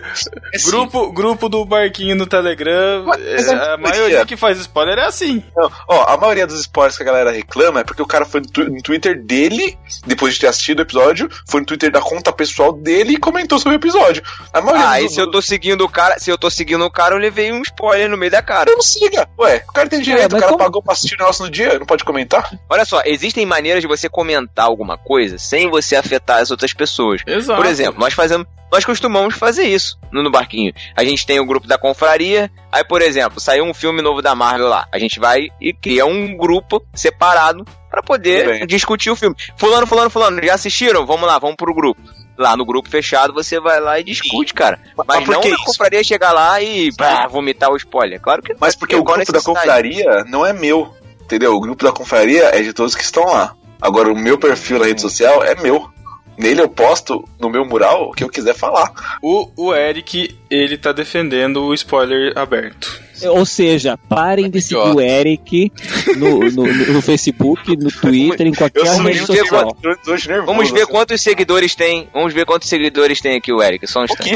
É sim. grupo, grupo do barquinho no Telegram, Mas é, é a maioria que faz spoiler é assim. Não, ó, a maioria dos spoilers que a galera reclama é porque o cara foi no, tu- no Twitter dele, depois de ter assistido o episódio, foi no Twitter da conta pessoal dele e comentou sobre o episódio. A maioria Ah, dos, e se eu tô seguindo o cara, se eu tô seguindo o cara, eu levei um spoiler no meio da cara. Não siga. Ué, o cara tem direito, mas o cara como- pagou pra assistir o negócio no dia, não pode comentar? Olha só, existem maneiras de você comentar alguma coisa sem você afetar as outras pessoas. Exato. Por exemplo, nós fazemos, nós costumamos fazer isso no, barquinho. A gente tem o grupo da confraria, aí, por exemplo, saiu um filme novo da Marvel lá. A gente vai e cria um grupo separado pra Tudo poder bem. discutir o filme. Fulano, fulano, fulano, já assistiram? Vamos lá, vamos pro grupo. Lá no grupo fechado você vai lá e discute, cara. Mas, Mas não que na isso? confraria chegar lá e pá, vomitar o spoiler. Claro que Mas porque o grupo da confraria não é meu, entendeu? O grupo da confraria é de todos que estão lá. Agora, o meu perfil na rede social é meu. Nele eu posto no meu mural o que eu quiser falar. O, o Eric, ele tá defendendo o spoiler aberto. Ou seja, parem de seguir o Eric no, no, no Facebook, no Twitter, em qualquer rede social. nervoso. Vamos ver quantos seguidores tem. Vamos ver quantos seguidores tem aqui o Eric. Só um instante.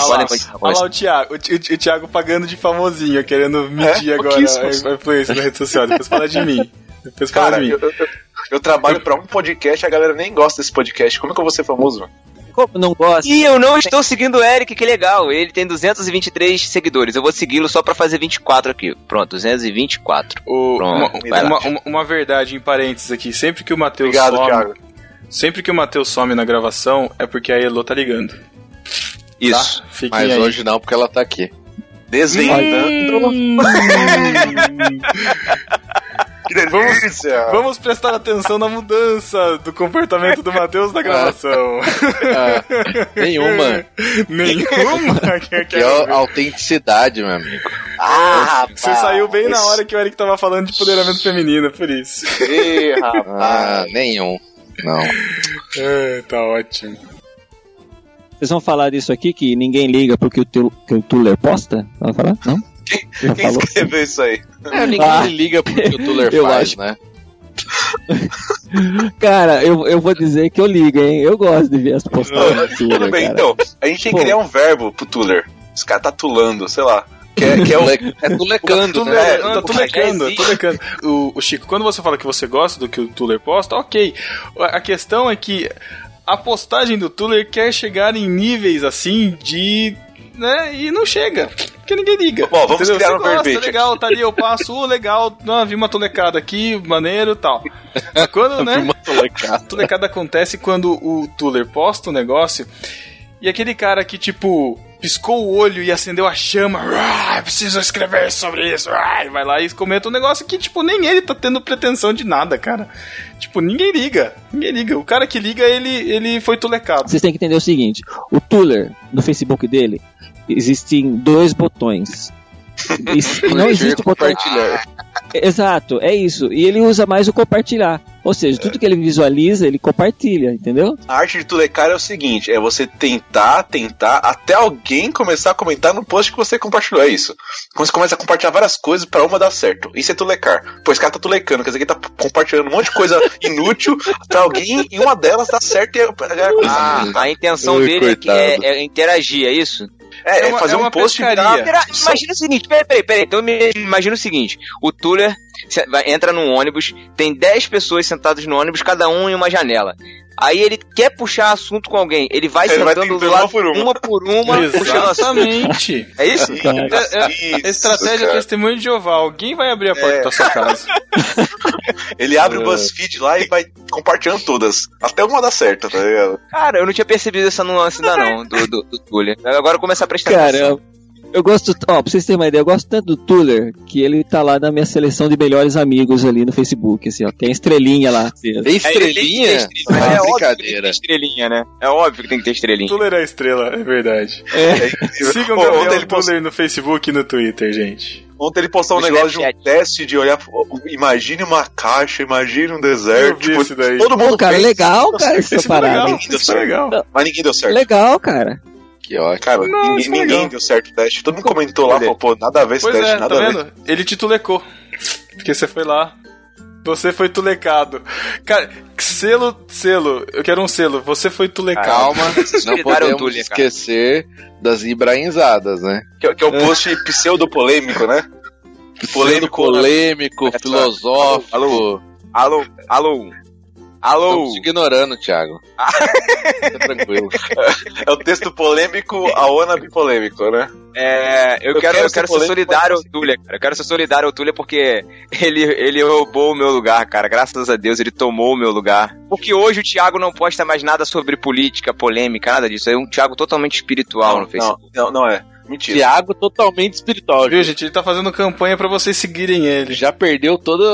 Olha lá o Thiago, o, Thi- o Thiago pagando de famosinho, querendo medir É, agora a influência na rede social. Depois fala de mim. Depois fala Cara, de mim. eu, eu- eu trabalho pra um podcast e a galera nem gosta desse podcast. Como é que eu vou ser famoso, mano? Como não gosta? E eu não estou seguindo o Eric, que legal. Ele tem 223 seguidores. Eu vou segui-lo só pra fazer 24 aqui. Pronto, 224. O- uma, Pronto, lá. uma, uma- uma verdade em parênteses aqui, sempre que o Matheus Obrigado, some, Thiago. sempre que o Matheus some na gravação, é porque a Elo tá ligando. Tá? Isso. Fiquem Mas aí. hoje não, porque ela tá aqui. Desvendando. Que delícia! Vamos prestar atenção na mudança do comportamento do Matheus na gravação. Ah, nenhuma. Nenhuma? Que- é autenticidade, meu amigo. Ah, Você saiu bem na hora que o Eric tava falando de empoderamento feminino, por isso. Ih, Ah, rapaz. nenhum. Não. É, tá ótimo. Vocês vão falar disso aqui, que ninguém liga porque o, tu, que o Tuller posta? Vai falar? Não? Já Quem falou? escreveu isso aí? É, ninguém Ah. liga pro que o Tuller Eu faz, acho. né? Cara, eu, eu vou dizer que eu ligo, hein? Eu gosto de ver as postagens do Tudo Tuller, bem, cara. então. A gente tem que criar um verbo pro Tuller. Esse cara tá tulando, sei lá. Que é, que é o. Tule- É tulecando, né? É, tá pô, tulecando, tulecando. O, o Chico, quando você fala que você gosta do que o Tuller posta, ok. A a questão é que a postagem do Tuller quer chegar em níveis assim de né? E não chega. Porque ninguém liga. Bom, vamos entendeu? criar um gosta, verbete legal, tá ali, eu passo, uh, legal, não, vi uma tolecada aqui, maneiro e tal. Quando, né? Uma tolecada acontece quando o Tuller posta um negócio e aquele cara que, tipo, piscou o olho e acendeu a chama, "Ah, preciso escrever sobre isso, ah", vai lá e comenta um negócio que, tipo, nem ele tá tendo pretensão de nada, cara. Tipo, ninguém liga, ninguém liga. O cara que liga, ele, ele foi tulecado. Vocês têm que entender o seguinte: o Tuller, no Facebook dele, existem dois botões. Não existe o botão. Exato, é isso. E ele usa mais o compartilhar. Ou seja, tudo que ele visualiza, ele compartilha, entendeu? A arte de tulecar é o seguinte: é você tentar, tentar, até alguém começar a comentar no post que você compartilhou. É isso. Quando você começa a compartilhar várias coisas pra uma dar certo. Isso é tulecar. Pois esse cara tá tulecando, quer dizer que ele tá compartilhando um monte de coisa inútil pra alguém e uma delas dá certo e a galera começa a Ah, a intenção Ui, dele é, que- é- é interagir, é isso? É, é é uma- fazer é um post pescaria. Intera- Imagina o seguinte, peraí, peraí, peraí. Então imagina o seguinte: o Tuller entra num ônibus, tem 10 pessoas sentadas no ônibus, cada um em uma janela. Aí ele quer puxar assunto com alguém, ele vai Ele vai sentando lado uma por uma. uma por uma, puxando assunto. Exatamente. É isso? É- é- Isso, A estratégia é cara. testemunho de Jeová. Alguém vai abrir a porta É. da sua casa. Ele abre o BuzzFeed lá e vai compartilhando todas. Até uma dá certo, tá ligado? Cara, eu não tinha percebido essa nuance ainda não, do, do, do. Agora eu começo a prestar Cara, atenção. Eu, gosto. Ó, pra vocês terem uma ideia, eu gosto tanto do Tuller que ele tá lá na minha seleção de melhores amigos ali no Facebook, assim, ó. Tem a estrelinha lá. Tem estrelinha? É, Ah, é óbvio que tem que brincadeira. ter estrelinha, né? É óbvio que tem que ter estrelinha. Tuller é a estrela, é verdade. É. Sigam o Gabriel Tuller no Facebook e no Twitter, gente. ontem ele postou um negócio de um teste de olhar. Imagine uma caixa, imagine um deserto. Tipo, isso daí. todo mundo Pô, cara, fez, legal, cara, essa Isso parada. legal. Ninguém deu certo. legal. Mas ninguém deu certo. Legal, cara. Que ótimo. Cara, Não, ninguém, ninguém deu certo o teste. Todo mundo comentou lá, falou, pô, nada a ver esse Pois teste, é, tá nada a ver. vendo? Ele te tulecou. Porque você foi lá. Você foi tulecado. Cara, selo, selo. Eu quero um selo. Você foi tulecado. Calma, não podemos esquecer das ibrainzadas, né? Que, é- que é o post pseudo-polêmico, né? Polêmico, polêmico, Essa- filosófico. Alô, Alô, alô, alô. Estamos te ignorando, Thiago. Fica tranquilo. É o texto polêmico a wannabe polêmico, né? É, eu, Eu quero, quero eu ser quero ser polêmico, solidário ao cara. Eu quero ser solidário ao Tuller porque ele, ele roubou o meu lugar, cara. Graças a Deus ele tomou o meu lugar. Porque hoje o Thiago não posta mais nada sobre política, polêmica, nada disso. É um Thiago totalmente espiritual no Facebook. não, não, não é. Mentira. Thiago totalmente espiritual. Viu, gente? Ele tá fazendo campanha pra vocês seguirem ele. Já perdeu toda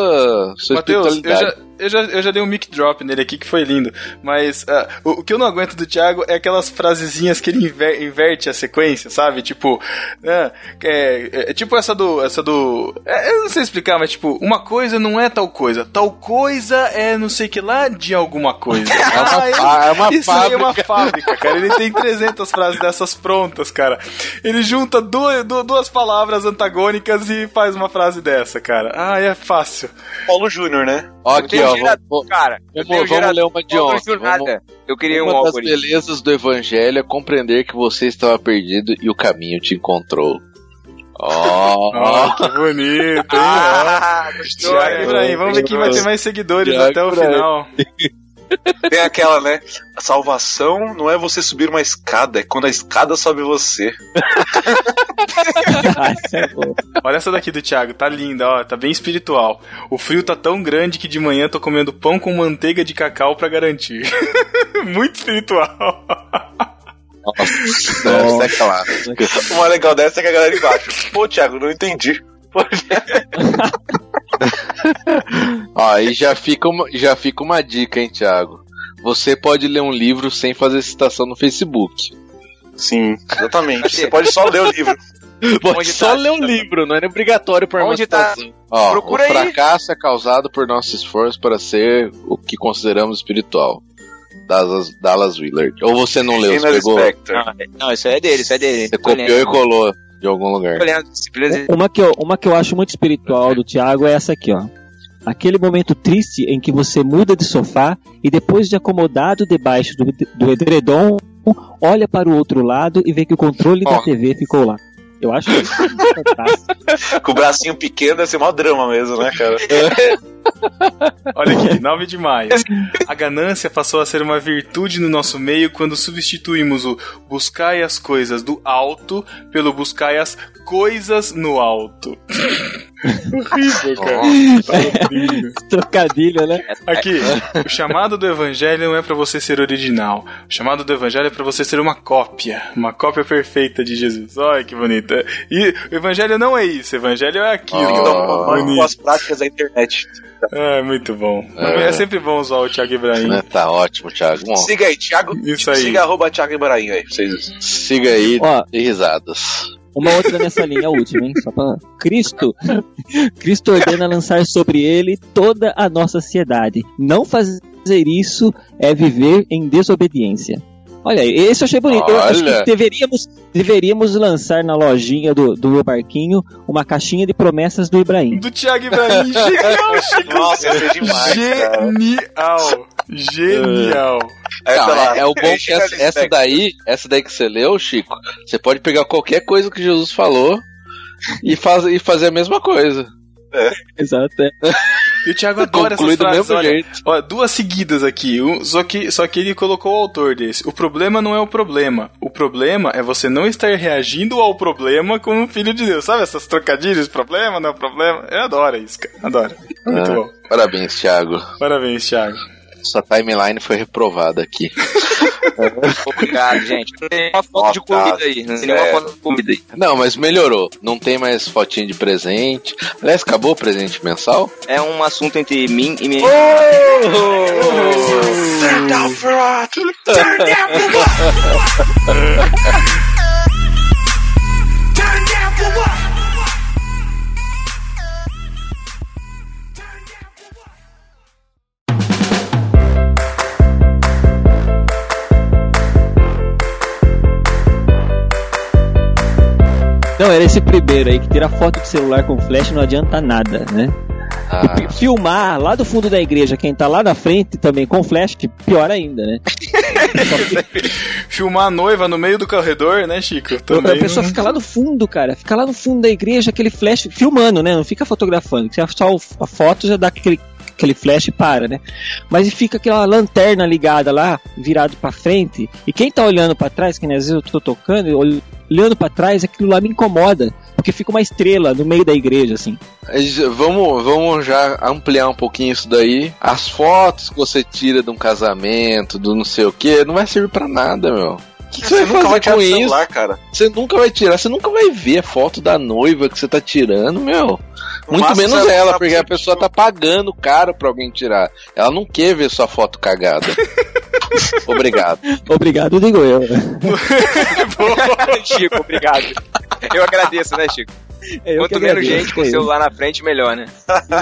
a sua Matheus, eu espiritualidade. já, eu, já, eu já dei um mic drop nele aqui que foi lindo. Mas ah, o, o que eu não aguento do Thiago é aquelas frasezinhas que ele inver- inverte a sequência, sabe? Tipo, ah, é, é- é tipo essa do. Essa do. é, eu não sei explicar, mas tipo, uma coisa não é tal coisa. Tal coisa é não sei que lá de alguma coisa. Ah, ele- fa- é uma isso aí é uma fábrica. fábrica, cara. Ele tem 300 frases dessas prontas, cara. Ele junta duas, du- duas palavras antagônicas e faz uma frase dessa, cara. Ah, é fácil. Paulo Júnior, né? Ó, aqui, ó. Gerador, Vamos, cara. Eu vamos, tenho vamos gerador, ler uma de ontem. Vamos. Eu queria um uma das algoritmo. belezas do evangelho é compreender que você estava perdido e o caminho te encontrou. Ó, Ó, que bonito, hein? Ah, gostou? Ibrahim, vamos ver quem vai ter mais seguidores Thiago até o final. Tem aquela, né? A salvação não é você subir uma escada, é quando a escada sobe você. Ah, é. Olha essa daqui do Thiago, tá linda, ó, tá bem espiritual. O frio tá tão grande que de manhã tô comendo pão com manteiga de cacau pra garantir. Muito espiritual. nossa, é claro. O mais legal dessa é que a galera embaixo. Pô, Thiago, não entendi. Ó, aí já fica, uma, já fica uma dica, hein, Thiago. Você pode ler um livro sem fazer citação no Facebook. Sim, exatamente. Você pode só ler o livro. Pode Onde só tá? ler um livro, não é obrigatório por uma Onde tá? citação. Ó, Procura o aí. fracasso é causado por nosso esforço para ser o que consideramos espiritual. Dallas, Dallas Willard. Ou você não leu, você pegou. Não, não, isso aí é dele, isso é dele. você copiou lendo. e colou de algum lugar. Disciplinas- Uma que, eu, uma que eu acho muito espiritual do Thiago é essa aqui, ó. Aquele momento triste em que você muda de sofá e depois de acomodado debaixo do, do edredom, olha para o outro lado e vê que o controle Ó. da TV ficou lá. Eu acho isso fantástico. Com o bracinho pequeno deve ser mó drama mesmo, né, cara? Olha aqui, 9 de maio. A ganância passou a ser uma virtude no nosso meio quando substituímos o buscai as coisas do alto pelo buscai as coisas no alto. Horrível, cara. Tá horrível. Trocadilho, né? Aqui, o chamado do evangelho não é pra você ser original. O chamado do evangelho é pra você ser uma cópia. Uma cópia perfeita de Jesus. Olha que bonita. E o evangelho não é isso. O evangelho é aquilo. Tem que dar um nome bonito. com as práticas da internet. É, muito bom. É. É. sempre bom usar o Thiago Ibrahim. Né, Tá ótimo, Thiago. Bom, Siga aí, Thiago. Isso aí. Siga arroba Thiago Ibrahim aí, vocês. siga aí Ó. e risadas. Uma outra nessa linha, a última, hein? Só pra... Cristo. Cristo ordena lançar sobre ele toda a nossa ansiedade. Não fazer isso é viver em desobediência. Olha, esse eu achei bonito. Eu acho Olha. que deveríamos, deveríamos lançar na lojinha do, do meu barquinho uma caixinha de promessas do Ibrahim. Do Thiago Ibrahim. Genial, Chico. Nossa, ser demais, cara. Genial. Genial. Aí, Não, sei lá, é, é o bom que essa, essa daí, essa daí que você leu, Chico, você pode pegar qualquer coisa que Jesus falou e, faz, e fazer a mesma coisa. Exato. é. E o Thiago adora essas frases. mesmo Olha, ó, duas seguidas aqui. Um, só, que, só que ele colocou o autor desse. O problema não é o problema. O problema é você não estar reagindo ao problema como um filho de Deus. Sabe essas trocadilhas? Problema não é problema? Eu adoro isso, cara. Adoro. Muito Ah, bom. Parabéns, Thiago. Parabéns, Thiago. Sua timeline foi reprovada aqui. Obrigado, gente. Não tem nenhuma foto de comida aí. Não tem nenhuma foto de comida aí. Não, mas melhorou. Não tem mais fotinho de presente. Aliás, acabou o presente mensal? É um assunto entre mim e minha. Turn down for what? Turn down for Não, era esse primeiro aí que tira foto de celular com flash não adianta nada, né? Ah, E filmar lá do fundo da igreja, quem tá lá na frente também com flash, que pior ainda, né? Filmar a noiva no meio do corredor, né, Chico? a Também. pessoa não- fica lá no fundo, cara. Fica lá no fundo da igreja, aquele flash, filmando, né? Não fica fotografando. Só a foto já dá aquele, aquele flash e para, né? Mas fica aquela lanterna ligada lá, virado pra frente. E quem tá olhando pra trás, que nem às vezes eu tô tocando, eu ol- olhando pra trás, aquilo lá me incomoda. Porque fica uma estrela no meio da igreja, assim. vamos, vamos já ampliar um pouquinho isso daí. As fotos que você tira de um casamento, do não sei o que, não vai servir pra nada, meu. O que, que você, Você vai nunca vai fazer tirar com isso? celular, cara. Você nunca vai tirar, você nunca vai ver a foto da noiva que você tá tirando, meu. No Muito menos ela, porque a pessoa tá pagando caro pra alguém tirar. Ela não quer ver sua foto cagada. Obrigado. Obrigado, digo eu. Chico, obrigado. Eu agradeço, né, Chico? É, eu Quanto menos gente com o é celular na frente, melhor, né?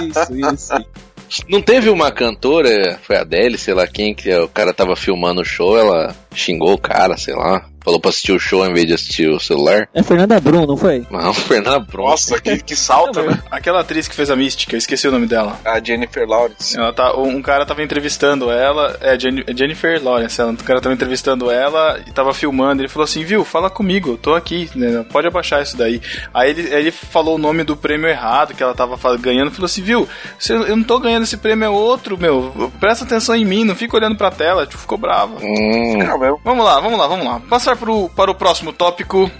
Isso, isso. Não teve uma cantora, foi a Adele, sei lá quem, que o cara tava filmando o show, ela xingou o cara, sei lá. Falou pra assistir o show em vez de assistir o celular. É Fernanda Brum, não foi? Não, Fernanda Brum. Nossa, que, que salto, né? Aquela atriz que fez a mística, eu esqueci o nome dela. A Jennifer Lawrence. Ela tá, um cara tava entrevistando ela, é Jen- é Jennifer Lawrence, ela, um cara tava entrevistando ela e tava filmando. Ele falou assim: Viu, fala comigo, eu tô aqui, né, pode abaixar isso daí. Aí ele, ele falou o nome do prêmio errado que ela tava ganhando. Falou assim: Viu, você- eu não tô ganhando esse prêmio, é outro, meu. Presta atenção em mim, não fica olhando pra tela. Tipo, ficou brava. Hum, mesmo. Vamos lá, vamos lá, vamos lá. Passar pro, para o próximo tópico.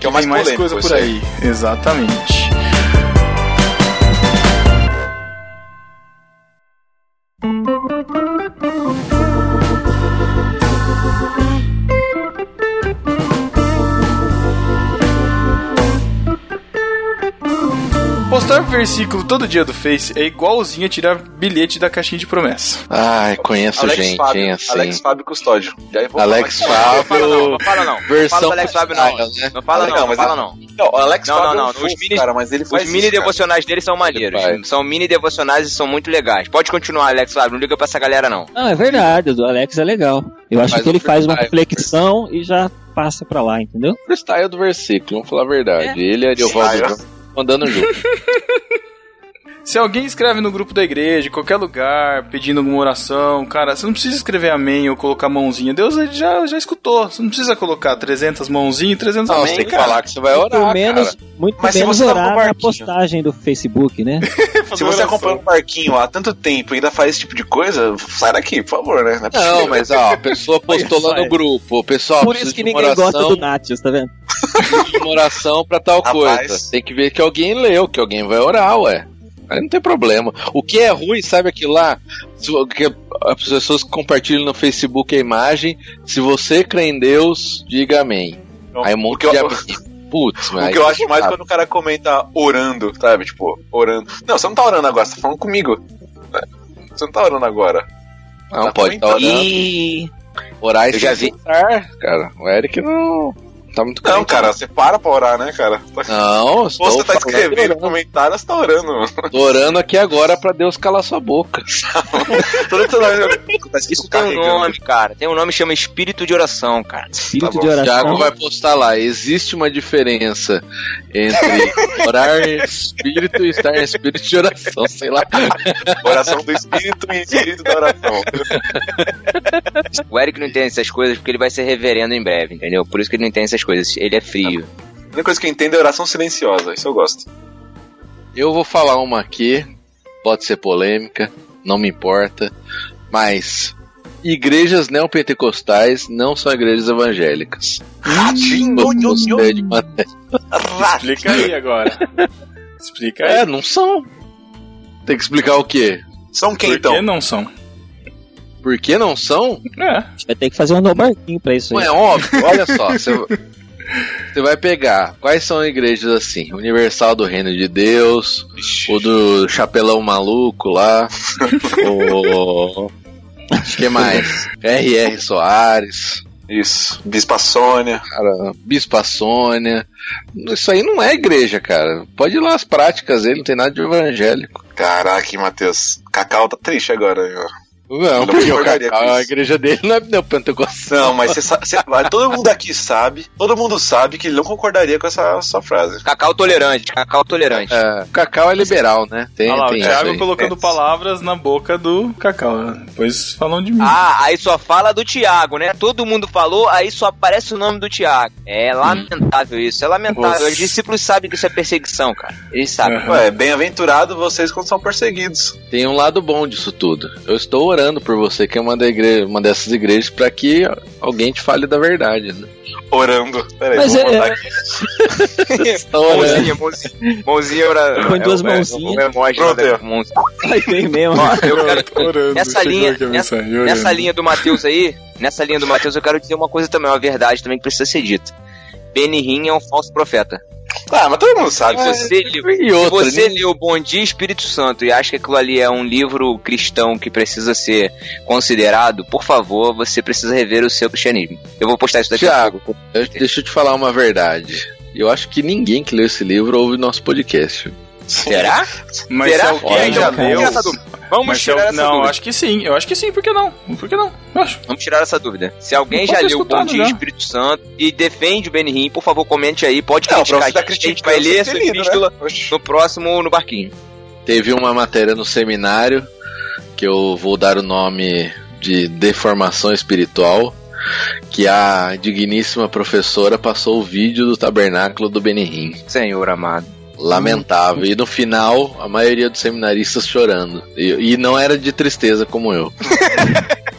Que é o mais mais coisa por isso aí. Exatamente. Postar versículo todo dia do Face é igualzinho a tirar bilhete da caixinha de promessa. Ai, conheço Alex gente, Fábio, hein, assim. Alex Fábio Custódio. Já vou Alex Fábio. Não fala não, não fala não. Versão Não fala Alex Fábio não. né? Não fala não, Não, fala não. Não, o Alex Não, Fábio não, é um não, os mini- cara, mas ele faz Os mini isso, devocionais dele são maneiros. São mini devocionais e são muito legais. Pode continuar, Alex Fábio. Não liga pra essa galera, não. Não, é verdade, o do Alex é legal. Eu acho Faz que ele faz uma reflexão e já passa pra lá, entendeu? Freestyle do versículo, vamos falar a verdade. Ele e Ariovaldo Freestyle. Júnior andando junto. Se alguém escreve no grupo da igreja, em qualquer lugar, pedindo alguma oração, cara, você não precisa escrever amém ou colocar mãozinha. Deus ele já, já escutou. Você não precisa colocar 300 mãozinhas e 300 Não, amém. você tem que falar que você vai Muito orar, menos, cara. muito Mas se menos você tá orar na barquinho. postagem do Facebook, né? Se você acompanha um barquinho há tanto tempo e ainda faz esse tipo de coisa, sai daqui, por favor, né? Não, é. Não, mas ó, a pessoa postou lá no grupo. O pessoal Por precisa isso que ninguém gosta oração, do Natius, tá vendo? de uma oração pra tal Rapaz. coisa. Tem que ver que alguém leu, que alguém vai orar, ué. Aí não tem problema. O que é ruim, sabe aquilo lá? Que as pessoas que compartilham no Facebook a imagem. Se você crê em Deus, diga amém. Aí um o monte que eu, de amém. Putz, mas o que eu acho mais dá. quando o cara comenta orando, sabe? Tipo, orando. Não, você não tá orando agora, você tá falando comigo. Você não tá orando agora. Não, tá pode estar comentando. orando. E Orar e Eu já vi. cara. O Eric não tá muito Não, cara, você para pra orar, né, cara? Não, Ou estou você tá escrevendo orando. comentário, você tá orando. Tô orando aqui agora pra Deus calar sua boca. Tá isso tem um nome, cara. Tem um nome que chama espírito de oração, cara. Espírito Tá bom. de oração. Thiago vai postar lá. Existe uma diferença entre orar em espírito e estar em espírito de oração, sei lá. Oração do espírito e espírito da oração. O Eric não entende essas coisas porque ele vai ser reverendo em breve, entendeu? Por isso que ele não entende essas coisas. Ele é frio. A única coisa que eu entendo é oração silenciosa, isso eu gosto. Eu vou falar uma aqui, pode ser polêmica, não me importa, mas igrejas neopentecostais não são igrejas evangélicas. Ratinho. Explica aí agora. Explica aí. É, não são. Tem que explicar o quê? São quem Por então? que não são? Por que não são? É. Vai ter que fazer um no barquinho pra isso Não aí. é óbvio, olha só. Você você vai pegar quais são igrejas assim? Universal do Reino de Deus, o do Chapelão Maluco lá, o. Acho que mais? R.R. Soares, Isso. Bispa Sônia. cara, Bispa Sônia. Isso aí não é igreja, cara. Pode ir lá as práticas dele, não tem nada de evangélico. Caraca, Matheus. Cacau tá triste agora, ó. Não, porque o Cacau, a isso. igreja dele não é neopentecostal. Não, mas você- vai, todo mundo aqui sabe, todo mundo sabe que ele não concordaria com essa sua frase. Cacau tolerante, cacau tolerante. É, o Cacau é liberal, né? Tem, Olha lá, o tem isso Thiago colocando É. palavras na boca do Cacau. né? Depois falam de mim. Ah, aí só fala do Thiago, né? Todo mundo falou, aí só aparece o nome do Thiago. É lamentável isso, é lamentável. Nossa. Os discípulos sabem que isso é perseguição, cara. Eles sabem. Aham. Ué, bem-aventurado vocês quando são perseguidos. Tem um lado bom disso tudo. Eu estou orando por você que é uma, da igreja, uma dessas igrejas para que alguém te fale da verdade. Né? Orando. Peraí, Mas vou é- botar aqui. Estou orando. Mãozinha, mãozinha, mãozinha pra... Põe duas é o- é mãozinhas. Pronto, mãozinha. Aí tem mesmo. Ó, eu quero, Orando, nessa linha, aqui nessa, orando. nessa linha do Matheus aí, nessa linha do Matheus, eu quero dizer uma coisa também, uma verdade também que precisa ser dita. Benihim é um falso profeta. Ah, mas todo mundo sabe. Se isso. você, leu- E se outra, você né? leu Bom Dia Espírito Santo e acha que aquilo ali é um livro cristão que precisa ser considerado, por favor, você precisa rever o seu cristianismo. Eu vou postar isso daqui a Thiago, pouco. eu- deixa eu te falar uma verdade. Eu acho que ninguém que leu esse livro ouve nosso podcast. Será? Mas Será? se alguém Olha, já leu. Vamos Mas tirar al- essa não, dúvida. acho que sim. Eu acho que sim. Por que não? Por que não? Eu acho. Vamos tirar essa dúvida. Se alguém já leu o Bom Dia já. Espírito Santo e defende o Benihim, por favor, comente aí. Pode Não, criticar. tá a gente. a gente criticando vai ler essa lido, epístola né? No próximo no barquinho. Teve uma matéria no seminário que eu vou dar o nome de deformação espiritual. Que a digníssima professora passou o vídeo do tabernáculo do Benihim. Senhor amado. Lamentável. E no final, a maioria dos seminaristas chorando. E, e não era de tristeza como eu.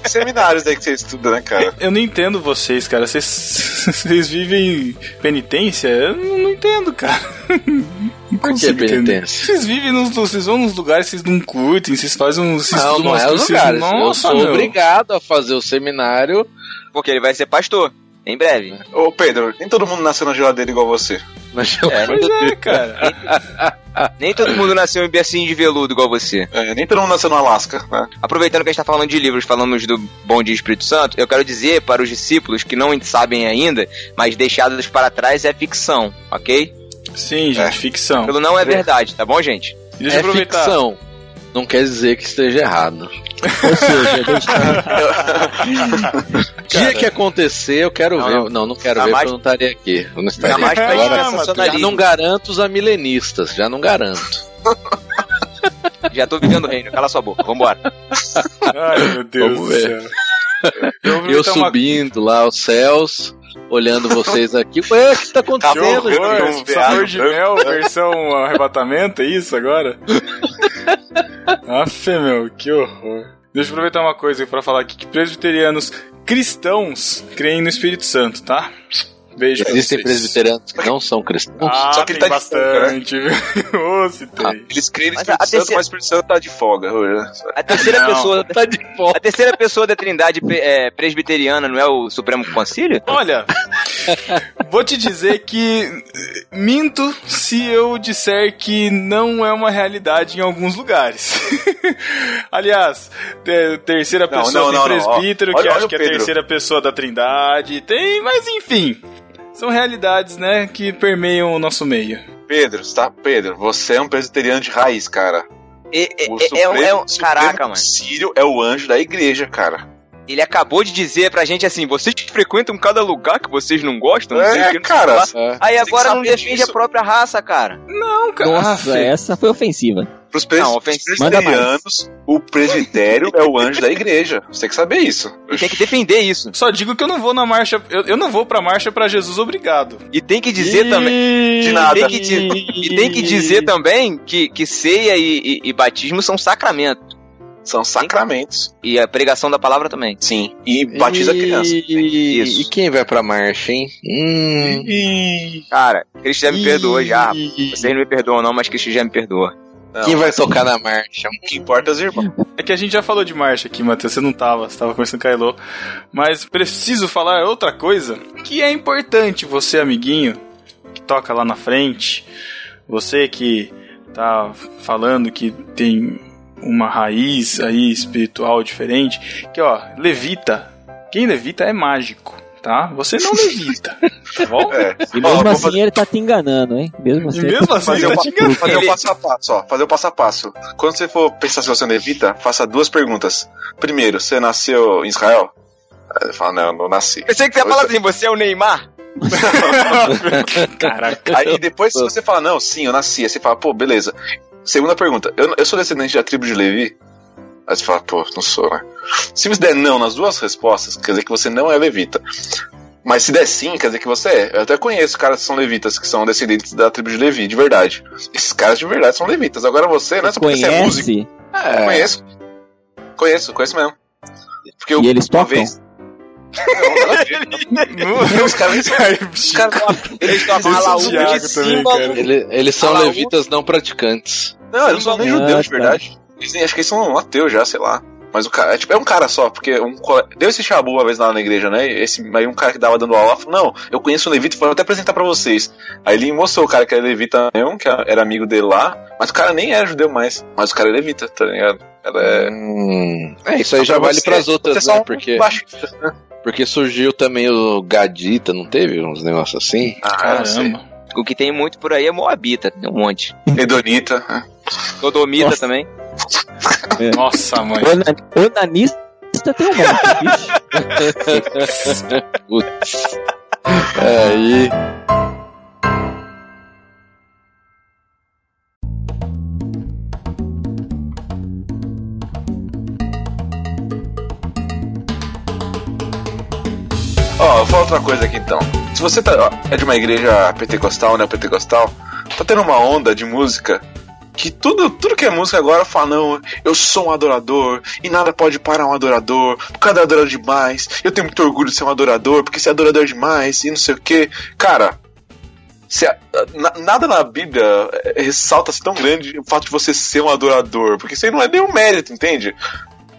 Seminários aí que você estuda, né, cara? Eu não entendo vocês, cara. Vocês, vocês vivem penitência? Eu não, entendo, cara. Não Por que penitência? Vocês vivem nos. Vocês vão nos lugares, vocês não curtem, vocês fazem uns. vocês Não, estudam não é os coisas, vocês- lugares. eu Nossa, sou meu. obrigado a fazer o seminário. Porque ele vai ser pastor. Em breve. Ô, Pedro, nem todo mundo nasceu na geladeira igual você. Na Pois é, cara. Nem todo mundo nasceu em bercinho de veludo igual você. É, nem todo mundo nasceu no Alasca, né? Aproveitando que a gente tá falando de livros, falamos do Bom Dia Espírito Santo, eu quero dizer para os discípulos que não sabem ainda, mas deixados para trás é ficção, ok? Sim, gente, É. ficção. Aquilo não é verdade, tá bom, gente? Deixa é aproveitar. ficção. Não quer dizer que esteja errado. Ou seja, deixa- Dia que acontecer, eu quero Não, ver. não. Não, não quero ver porque eu não estaria aqui. Eu não estaria aqui. Agora, já não garanto os amilenistas, já não garanto. Já tô vivendo o reino, cala sua boca, vambora. Ai, meu Deus Vamos do ver. céu. Eu, Eu uma- subindo lá aos céus, olhando vocês aqui. Ué, o que tá acontecendo? Um sabor de mel, versão arrebatamento, é isso agora? Aff, meu, que horror. Deixa eu aproveitar uma coisa pra falar aqui, que presbiterianos cristãos creem no Espírito Santo, tá? Beijo Existem vocês. presbiterianos que não são cristãos. Ah, Só que ele tem tá folga, bastante? Ô, se tem. Eles criam no Mas Espírito a Santo, terceira- mas o Espírito Santo tá de folga. A terceira Não. pessoa. Tá de volta. A terceira pessoa da trindade é, presbiteriana não é o Supremo Concílio? Olha, vou te dizer que minto se eu disser que não é uma realidade em alguns lugares. Aliás, te- terceira Não, pessoa não, tem não, presbítero, que Olha- acho olha que é a terceira pessoa da trindade, tem, mas enfim. São realidades, né, que permeiam o nosso meio. Pedro, tá? Pedro, você é um presbiteriano de raiz, cara. É, é- O é- é um- é um- Supremo caraca, mano. Sírio é o anjo da igreja, cara. Ele acabou de dizer pra gente assim: vocês frequentam cada lugar que vocês não gostam? Não sei o É, que, não cara. É. Aí agora não defende disso. a própria raça, cara. Não, cara. Nossa, essa foi ofensiva. Pros pres- Não, presbiterianos, o presbitério é o anjo da igreja. Você tem que saber isso. E tem que defender isso. Só digo que eu não vou na marcha. Eu, eu não vou pra marcha pra Jesus, obrigado. E tem que dizer também. De nada. E tem que, e tem que dizer também que, que ceia e, e- e batismo são sacramento. São sacramentos. E a pregação da palavra também. Sim. E batiza a criança. E, Isso. e quem vai pra marcha, hein? Hum. Cara, Cristo já me perdoou já. Vocês não me perdoam, não, mas Cristo já me perdoa. Não, Quem vai tocar na marcha? O que importa é os irmãos. É que a gente já falou de marcha aqui, Matheus, você não tava, você tava conversando com a Elo. Mas preciso falar outra coisa que é importante, você, amiguinho, que toca lá na frente, você que tá falando que tem uma raiz aí espiritual diferente, que ó, levita. Quem levita é mágico, tá? Você não levita, tá bom? É. E Ó, mesmo vou assim fazer- ele tá te enganando, hein? Mesmo assim. E mesmo assim, fazer ele o, tá te enganando. fazer o passo a passo, ó. Fazer o passo a passo. Quando você for pensar se você levita, faça duas perguntas. Primeiro, você nasceu em Israel? Aí ele fala, não, eu não nasci. Pensei que você ia falar assim, você é o Neymar? Caraca. Aí depois, se você fala, não, sim, eu nasci, aí você fala, pô, beleza. Segunda pergunta, eu, eu sou descendente da tribo de Levi? Aí você fala, pô, não sou, né? Se você der não nas duas respostas, quer dizer que você não é levita. Mas se der sim, quer dizer que você é. Eu até conheço caras que são levitas, que são descendentes da tribo de Levi, de verdade. Esses caras de verdade são levitas. Agora você, né? Só porque você é músico. Conhece? Eu Conheço. Conheço, conheço mesmo. Porque eu, E eles tocam? vez-. Os caras Eles são levitas não praticantes. Não, eles não são nem Ah, judeus de tá. verdade. Eles, acho que eles são ateus já, sei lá. Mas o cara, é, tipo, é um cara só, porque um deu esse chabu uma vez lá na igreja, né? Esse, aí um cara que dava dando aula falou: Não, eu conheço um levita, vou até apresentar pra vocês. Aí ele mostrou o cara que era levita mesmo, que era amigo dele lá, mas o cara nem era judeu mais. Mas o cara é levita, tá ligado? Ela é. Hum, é, isso aí já Pra vale você- pras outras, é né? um Porque, baixista, né? porque surgiu também o Gadita, não teve uns negócios assim? Ah. Caramba. O que tem muito por aí é Moabita, tem um monte. Edonita. Sodomita Nossa. também. Nossa, mãe. Ona- Onanista tem um monte, bicho. É, Aí. Ó, vou falar outra coisa aqui então. Se você tá, ó, é de uma igreja pentecostal, né? Pentecostal, tá tendo uma onda de música que tudo, tudo que é música agora fala, não, eu sou um adorador e nada pode parar um adorador, porque cada adorador é demais, eu tenho muito orgulho de ser um adorador, porque ser adorador é demais e não sei o que. Cara, se a- na- nada na Bíblia eh, ressalta-se tão grande o fato de você ser um adorador, porque isso aí não é nenhum mérito, entende?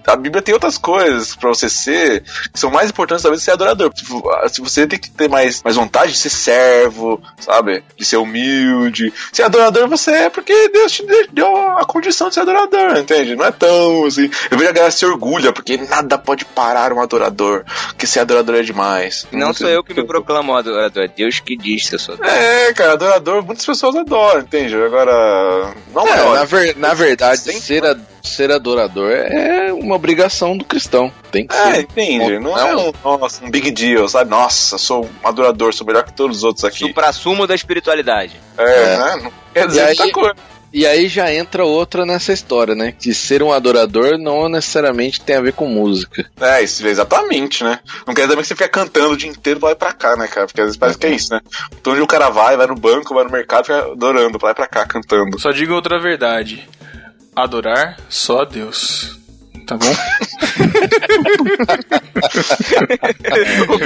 A Bíblia tem outras coisas pra você ser que são mais importantes talvez ser adorador. Tipo, ah, Se você tem que ter mais, mais vontade de ser servo, sabe? De ser humilde. Ser adorador você é porque Deus te de- deu a condição de ser adorador, entende? Não é tão assim. Eu vejo a galera se orgulha porque nada pode parar um adorador. Que ser adorador é demais. Não sou eu que me proclamo adorador, é Deus que diz que eu sou adorador. É, cara, adorador, muitas pessoas adoram, entende? Agora. Não É, é, na, ver- na verdade, Tem- ser, a- ser adorador é uma obrigação do cristão. Tem que É, ser. entende? Não é um, nossa, um big deal, sabe? Nossa, sou um adorador, sou melhor que todos os outros aqui. Supra-sumo da espiritualidade. É, É. né? Não quer E dizer aí- muita coisa. E aí já entra outra nessa história, né? Que ser um adorador não necessariamente tem a ver com música. É, isso, exatamente, né? Não quer dizer que você fica cantando o dia inteiro e pra cá, né, cara? Porque às vezes parece que é isso, né? Então onde o cara vai, vai no banco, vai no mercado, fica adorando e pra cá, cantando. Só digo outra verdade. Adorar só a Deus. Tá bom?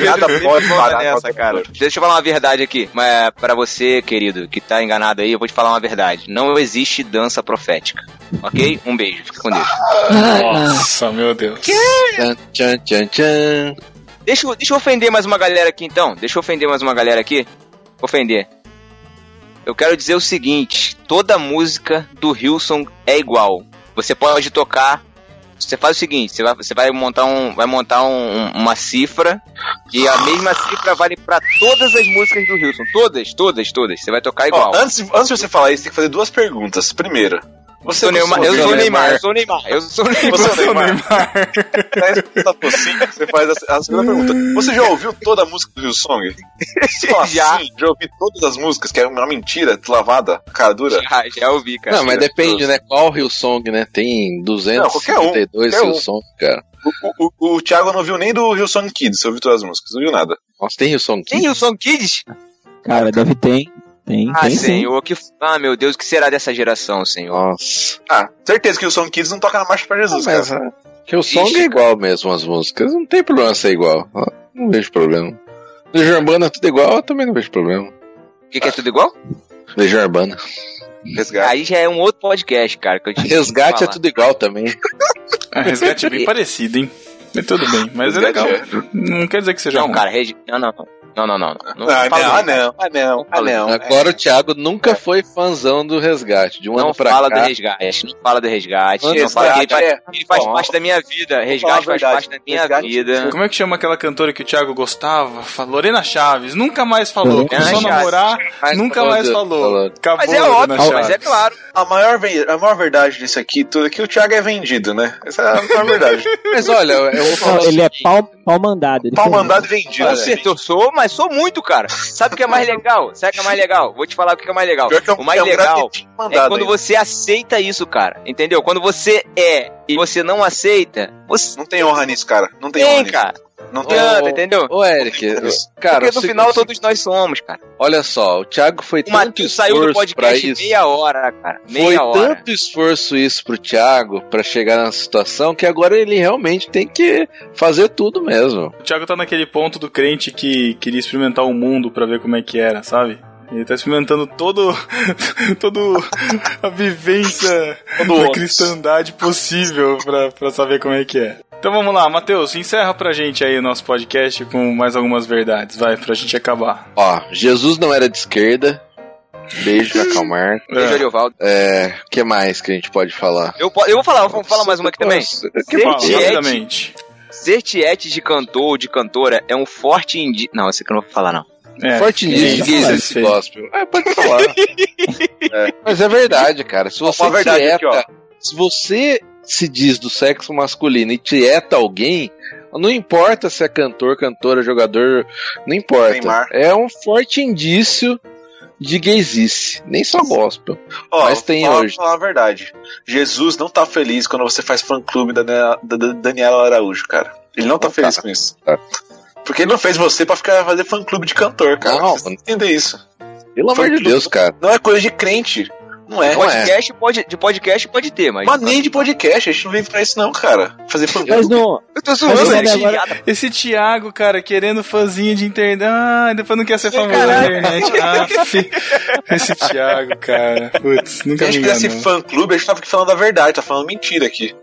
Nada pode parar nessa, cara. Deixa eu falar uma verdade aqui. Mas para você, querido, que tá enganado aí, eu vou te falar uma verdade. Não existe dança profética. Ok? Um beijo. Fica com Deus. Nossa, meu Deus. Tchan, tchan, tchan, tchan. Deixa, eu- deixa eu ofender mais uma galera aqui então. Deixa eu ofender mais uma galera aqui. Ofender. Eu quero dizer o seguinte: toda música do Hilson é igual. Você pode tocar. Você faz o seguinte: você vai, você vai montar, um, vai montar um- um- uma cifra e a mesma cifra vale pra todas as músicas do Hilson. Todas, todas, todas. Você vai tocar igual. Ó, antes, antes de você falar isso, tem que fazer duas perguntas. Primeira, você Sou Neymar, eu sou Neymar, eu sou Neymar, eu sou Neymar. Você Neymar. Neymar. Tá focinho, você faz a, a segunda pergunta. Você já ouviu toda a música do Hillsong? Você fala Já. assim, já ouvi todas as músicas, que é uma mentira deslavada, cara dura. Já, já ouvi, cara. Não, mas depende, né? Qual Hillsong, né? Tem Não, qualquer um, 252 um. Hillsong, cara. O, o, o Thiago não viu nem do Hillsong Kids, você ouviu todas as músicas, não viu nada. Nossa, tem Hillsong Tem Kids? Hilson Kids? Cara, deve ter. Tem, Ah, tem sim. senhor, que. Ah, meu Deus, o que será dessa geração, senhor? Nossa. Ah, certeza que o Hillsong Kids não toca na marcha pra Jesus, Mas, cara. ah, Hillsong Ixi, é igual mesmo as músicas. Não tem problema ser igual. Ah, Não vejo problema. Legião Urbana é tudo igual, eu também não vejo problema. O que, que é tudo igual? Legião Urbana. Resgate. Aí já é um outro podcast, cara. Que que Resgate é tudo igual também. A resgate é bem parecido, hein? Mas tudo bem, mas é legal. Resgate Não quer dizer que seja Não, ruim. cara, regi... não, não, não. Não, não, não. Não, Ah, fala não, ah, não, ah, não, ah, não. Agora o Thiago nunca foi fãzão do resgate. De um Não ano pra fala cá. do resgate. Não fala do resgate. Resgate Não fala ele faz, é- ele faz parte da minha vida. Resgate faz parte da minha Resgate- vida. Como é que chama aquela cantora que o Thiago gostava? Lorena Chaves. Nunca mais falou. Começou a namorar, Mas nunca falou mais falou. falou. Acabou Mas é óbvio, Chaves. mas é claro. A maior, a maior verdade disso aqui tudo é que o Thiago é vendido, né? Essa é a maior verdade. Mas olha, eu vou falar. Ele é pau, pau mandado. Ele Pau mandado e vendido. Eu sou, mas sou muito, cara. Sabe o que é mais legal? Sabe o que é mais legal? Vou te falar o que é mais legal. É um- O mais é um legal é quando aí. você aceita isso, cara. Entendeu? Quando você é e você não aceita, você Não tem honra nisso, cara. Não tem honra tem, nisso. cara. Não adianta, entendeu? Ô, Eric, cara, Porque no se- final se- todos nós somos, cara. olha só, o Thiago foi O tanto Matheus saiu do esforço pra podcast isso. meia hora, cara. Meia Foi hora. tanto esforço isso pro Thiago pra chegar nessa situação que agora ele realmente tem que fazer tudo mesmo. O Thiago tá naquele ponto do crente que queria experimentar o mundo pra ver como é que era, sabe? Ele tá experimentando todo, todo a vivência da cristandade possível pra, pra saber como é que é. Então vamos lá, Matheus, encerra pra gente aí o nosso podcast com mais algumas verdades, vai, pra gente acabar. Ó, Jesus não era de esquerda. Beijo, acalmar. Beijo, Ariovaldo. É, o que mais que a gente pode falar? Eu, eu vou falar, vamos falar mais uma aqui também. Fala, Ser tiete, rapidamente. ser tiete de cantor ou de cantora é um forte indício. Não, esse aqui eu não vou falar, não. É, Forte indício isso aí. gospel. É, pode falar. É, Mas é verdade, cara. Se você Uma verdade tieta, aqui, ó. se você se diz do sexo masculino e tieta alguém, não importa se é cantor, cantora, jogador, não importa. Neymar. É um forte indício de gaysice. Nem só gospel. Ó, Mas tem fala, hoje. falar a verdade. Jesus não tá feliz quando você faz fã clube da, Daniela- da, da Daniela Araújo, cara. Ele não tá Não feliz tá. com isso. Tá. Porque ele não fez você pra ficar fazer fã clube de cantor, cara. Não, que entender isso. Pelo amor de Deus, cara. Não é coisa de crente. Não é. Não é. Podcast pode, de podcast pode ter, mas. Mas nem de podcast, a gente não vive pra isso não, cara. Fazer fã Mas clube. não. Eu tô zoando, agora- Esse Thiago, cara, querendo fãzinho de internet. Ah, depois não quer ser famoso na internet. Ah, fi- esse Thiago, cara. Putz, Se nunca a me gente fizesse fã clube, a gente tava aqui falando a verdade, tá falando mentira aqui.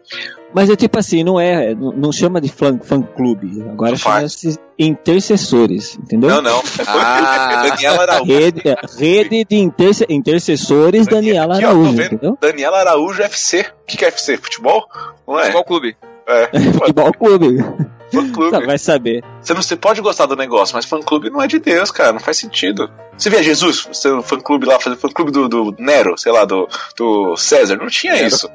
Mas é tipo assim, não é. Não, não chama de fã, fã clube. Agora Não chama-se intercessores, entendeu? Não, não. Ah. Daniela Araújo. Rede, rede de interce- intercessores Daniela Aqui, ó, tô Araújo, vendo. entendeu? Daniela Araújo FC. O que, que é FC? Futebol? Não é? Qual clube? É. Futebol clube. Fã clube. Tá, vai saber. Você, não, você pode gostar do negócio, mas fã clube não é de Deus, cara. Não faz sentido. Você via Jesus, seu fã clube lá, fazer fã clube do, do Nero, sei lá, do, do César. Não tinha Nero. isso.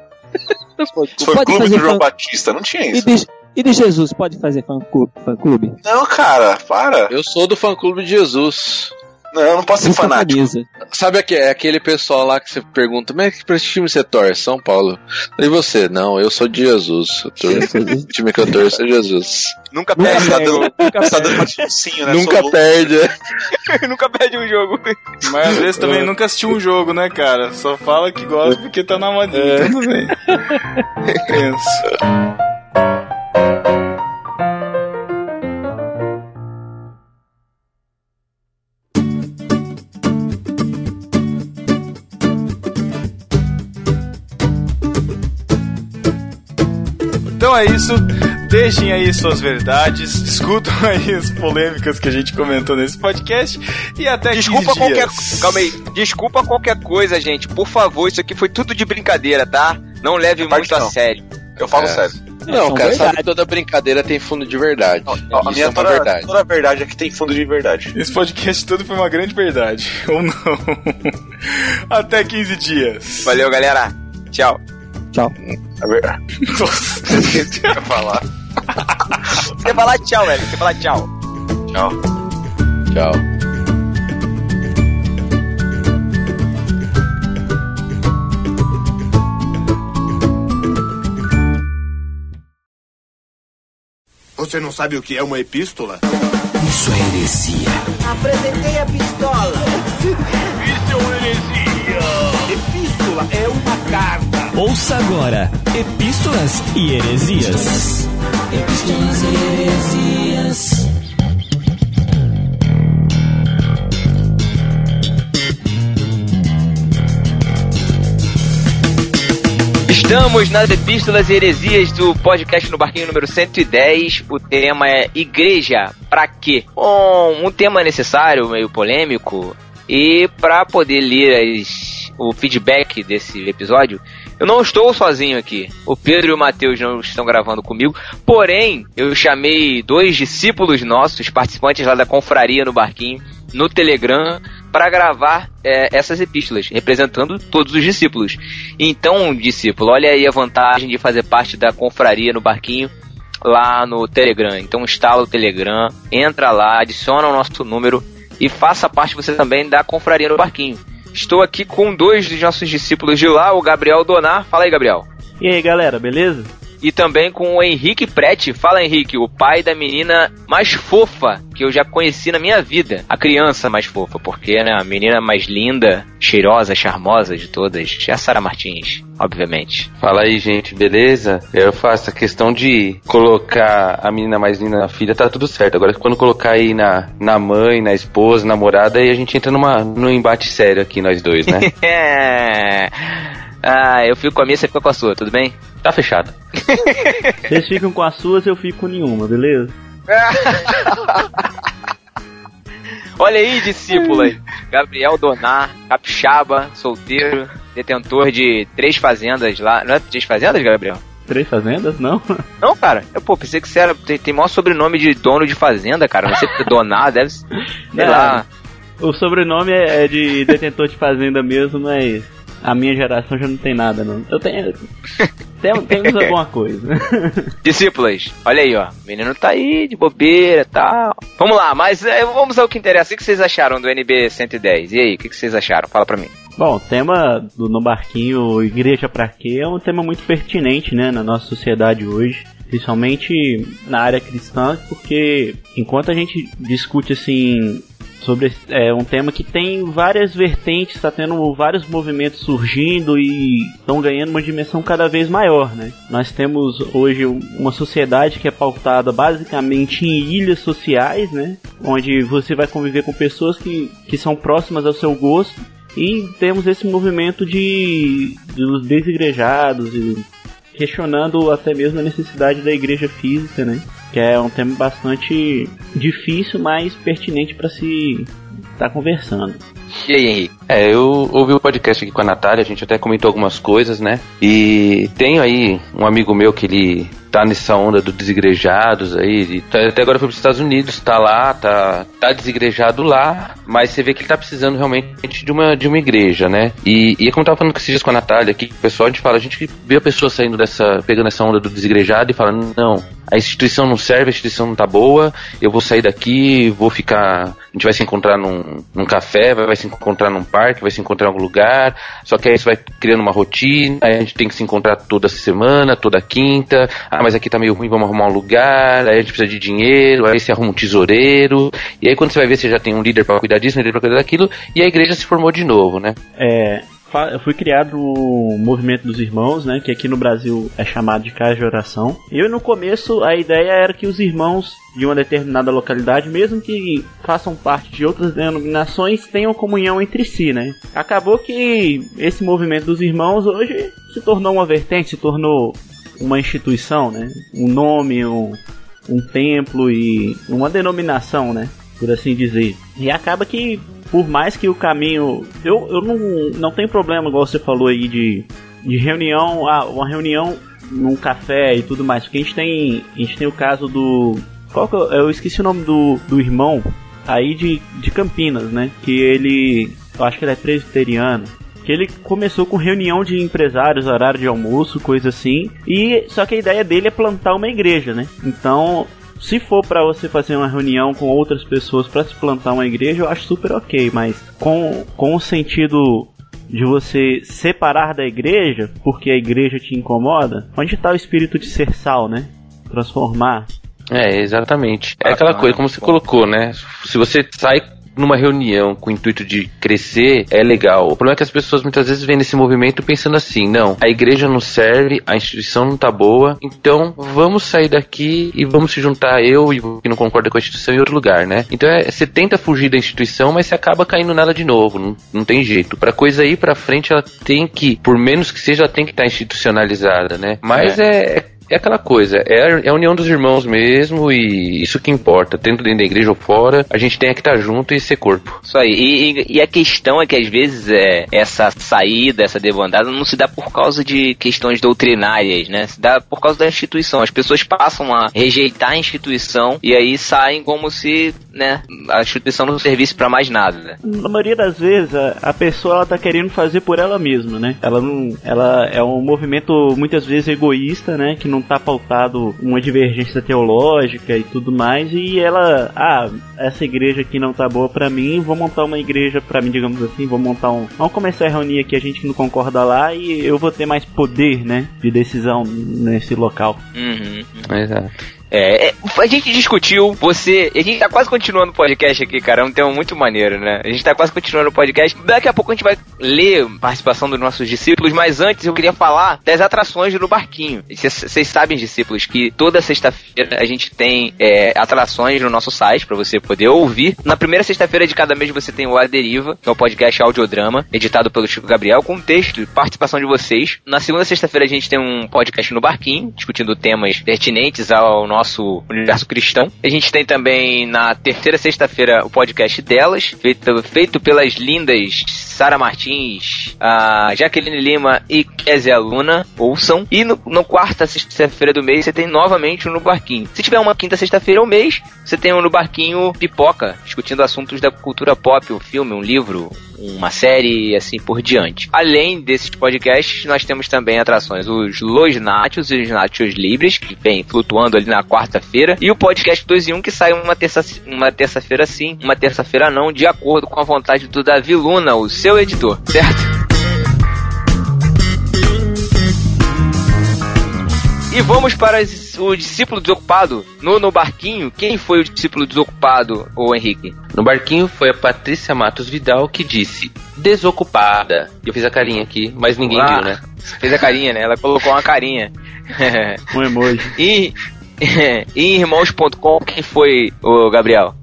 Fã Pode clube do João fã- Batista. Não tinha E isso. de, e de Jesus, pode fazer fã clube? Fã clube? Não, cara, para. Eu sou do fã clube de Jesus. Não, eu não posso ser fanático. camisa. Sabe aque- é aquele pessoal lá que você pergunta, mas que pra esse time você torce? São Paulo. E você? Não, eu sou de Jesus. Eu torço- o time que eu torço é Jesus. Nunca Nunca perde, tá dando- tá perde. dando né? Nunca perde. nunca perde um jogo. Mas às vezes também nunca assistiu um jogo, né, cara? Só fala que gosta porque tá na modinha. Tudo bem. Penso. Então é isso. Deixem aí suas verdades, escutam aí as polêmicas que a gente comentou nesse podcast e até Desculpa 15 qualquer. dias. Calma aí. Desculpa qualquer coisa, gente. Por favor, isso aqui foi tudo de brincadeira, tá? Não leve Parte muito a não. sério. Eu falo É. sério. Não, são cara, sabe toda brincadeira tem fundo de verdade. Ó, a Isso minha é toda, verdade. toda verdade é que tem fundo de verdade. Esse podcast todo foi uma grande verdade. Ou não. Até 15 dias. Valeu, galera. Tchau. Tchau. É verdade. Nossa. Quer falar? Você falar tchau, velho. Você falar tchau. Tchau. Tchau. Você não sabe o que é uma epístola? Apresentei a pistola. Isso é uma heresia. Epístola é uma carta. Ouça agora Epístolas e Heresias. Epístolas e Heresias. Estamos nas epístolas e heresias do podcast no Barquinho número 110. O tema é Igreja, pra quê? Bom, um tema necessário, meio polêmico. E para poder ler as- o feedback desse episódio, eu não estou sozinho aqui. O Pedro e o Matheus não estão gravando comigo. Porém, eu chamei dois discípulos nossos, participantes lá da confraria no Barquinho, no Telegram, para gravar é, essas epístolas, representando todos os discípulos. Então, discípulo, olha aí a vantagem de fazer parte da confraria no barquinho lá no Telegram. Então instala o Telegram, entra lá, adiciona o nosso número e faça parte você também da confraria no barquinho. Estou aqui com dois dos nossos discípulos de lá, o Gabriel Donar. Fala aí, Gabriel. E aí, galera, beleza? E também com o Henrique Prete. Fala, Henrique, o pai da menina mais fofa que eu já conheci na minha vida. A criança mais fofa, porque né, a menina mais linda, cheirosa, charmosa de todas é a Sara Martins, obviamente. Fala aí, gente, beleza? Eu faço a questão de colocar a menina mais linda na filha, tá tudo certo. Agora, quando colocar aí na, na mãe, na esposa, namorada, aí a gente entra numa, num embate sério aqui, nós dois, né? Ah, eu fico com a minha, você fica com a sua, tudo bem? tá fechado. Vocês ficam com as suas, eu fico com nenhuma, beleza? Olha aí, discípulo aí. Gabriel Donar, capixaba, solteiro, detentor de três fazendas lá. Não é três fazendas, Gabriel? Três fazendas? Não? Não, cara. Eu, pô, pensei que você era. Tem, tem maior sobrenome de dono de fazenda, cara. Não sei porque Donar deve ser. Sei Não. lá. O sobrenome é é de detentor de fazenda mesmo, mas a minha geração já não tem nada, não. Eu tenho. tem- temos alguma coisa. Discípulas, olha aí, ó. O menino tá aí, de bobeira e tal. Vamos lá, mas é, vamos ao que interessa. O que vocês acharam do NB 110? E aí, o que vocês acharam? Fala pra mim. Bom, o tema do No Barquinho Igreja pra quê é um tema muito pertinente, né, na nossa sociedade hoje. Principalmente na área cristã, porque enquanto a gente discute assim sobre é, um tema que tem várias vertentes, está tendo vários movimentos surgindo e estão ganhando uma dimensão cada vez maior, né? Nós temos hoje uma sociedade que é pautada basicamente em ilhas sociais, né? Onde você vai conviver com pessoas que, que são próximas ao seu gosto e temos esse movimento de dos desigrejados e questionando até mesmo a necessidade da igreja física, né? Que é um tema bastante difícil, mas pertinente para se estar conversando. E aí, Henrique? É, eu ouvi o podcast aqui com a Natália, a gente até comentou algumas coisas, né? E tenho aí um amigo meu que ele tá nessa onda dos desigrejados aí, tá- até agora foi pros Estados Unidos, tá lá, tá, tá desigrejado lá, mas você vê que ele tá precisando realmente de uma, de uma igreja, né? E, e como eu tava falando com esses dias com a Natália aqui, o pessoal, a gente fala, a gente vê a pessoa saindo dessa, pegando essa onda do desigrejado e fala, não, a instituição não serve, a instituição não tá boa, eu vou sair daqui, vou ficar gente vai se encontrar num, num café, vai, vai se encontrar num parque, vai se encontrar em algum lugar, só que aí isso vai criando uma rotina, aí a gente tem que se encontrar toda semana, toda quinta, ah, mas aqui tá meio ruim, vamos arrumar um lugar, aí a gente precisa de dinheiro, aí você arruma um tesoureiro, e aí quando você vai ver, você já tem um líder para cuidar disso, um líder pra cuidar daquilo, e a igreja se formou de novo, né? É, fui criado no movimento dos irmãos, né, que aqui no Brasil é chamado de casa de oração. Eu no começo a ideia era que os irmãos de uma determinada localidade, mesmo que façam parte de outras denominações, tenham comunhão entre si, né? Acabou que esse movimento dos irmãos hoje se tornou uma vertente, se tornou uma instituição, né? Um nome, um, um templo e uma denominação, né? Por assim dizer. E acaba que, por mais que o caminho. Eu, eu não, não tenho problema, igual você falou aí, de, de reunião, ah, uma reunião num café e tudo mais. Porque a gente tem, a gente tem o caso do. Qual que eu, eu esqueci o nome do, do irmão aí de, de Campinas, né? Que ele. Eu acho que ele é presbiteriano que ele começou com reunião de empresários, horário de almoço, coisa assim. E só que a ideia dele é plantar uma igreja, né? Então, se for para você fazer uma reunião com outras pessoas para se plantar uma igreja, eu acho super ok, mas com, com o sentido de você separar da igreja, porque a igreja te incomoda, onde está o espírito de ser sal, né? Transformar. É, exatamente. É aquela coisa, como você colocou, né? Se você sai numa reunião com o intuito de crescer, é legal. O problema é que as pessoas muitas vezes vêm nesse movimento pensando assim: não, a igreja não serve, a instituição não tá boa, então vamos sair daqui e vamos se juntar eu e que não concorda com a instituição em outro lugar, né? Então é, você tenta fugir da instituição, mas você acaba caindo nela de novo, não, não tem jeito. Pra coisa ir pra frente, ela tem que, por menos que seja, ela tem que estar institucionalizada, né? Mas é, é é aquela coisa, é a, é a união dos irmãos mesmo e isso que importa. Dentro dentro da igreja ou fora, a gente tem que estar junto e ser corpo. Isso aí. E, e- e a questão é que às vezes é, essa saída, essa debandada não se dá por causa de questões doutrinárias, né? Se dá por causa da instituição. As pessoas passam a rejeitar a instituição e aí saem como se, né, a instituição não servisse pra mais nada. Na maioria das vezes, a, a pessoa ela tá querendo fazer por ela mesma, né? Ela não, ela é um movimento muitas vezes egoísta, né? Que não tá pautado uma divergência teológica e tudo mais. E ela, ah, essa igreja aqui não tá boa pra mim, vou montar uma igreja pra mim, digamos assim, vou montar um. Vamos começar a reunir aqui a gente que não concorda lá e eu vou ter mais poder, né? De decisão nesse local. Uhum. Exato. É, é, a gente discutiu, você. A gente tá quase continuando o podcast aqui, cara. É um tema muito maneiro, né? A gente tá quase continuando o podcast. Daqui a pouco a gente vai ler participação dos nossos discípulos, mas antes eu queria falar das atrações no barquinho. Vocês sabem, discípulos, que toda sexta-feira a gente tem é, atrações no nosso site pra você poder ouvir. Na primeira sexta-feira de cada mês você tem o A Deriva, que é o podcast audiodrama, editado pelo Chico Gabriel, com texto e participação de vocês. Na segunda sexta-feira a gente tem um podcast no barquinho, discutindo temas pertinentes ao nosso universo cristão. A gente tem também na terceira sexta-feira o podcast delas, feito, feito pelas lindas Sara Martins, a Jaqueline Lima e Kézia Luna, ouçam. E no, no quarta sexta-feira do mês você tem novamente o No Barquinho. Se tiver uma quinta sexta-feira ao mês, você tem o No Barquinho Pipoca, discutindo assuntos da cultura pop, um filme, um livro, uma série e assim por diante. Além desses podcasts, nós temos também atrações, os Los Nachos e os Nachos Libres, que vem flutuando ali na quarta-feira, e o podcast 2 em 1 que sai uma terça uma terça-feira sim, uma terça-feira não, de acordo com a vontade do Davi Luna, o seu editor, certo? E vamos para o discípulo desocupado no, no barquinho. Quem foi o discípulo desocupado, ô Henrique? No barquinho foi a Patrícia Matos Vidal que disse desocupada. E eu fiz a carinha aqui, mas ninguém Ah, viu, né? Fez a carinha, né? Ela colocou uma carinha. Um emoji. e, e em irmãos.com, quem foi o Gabriel?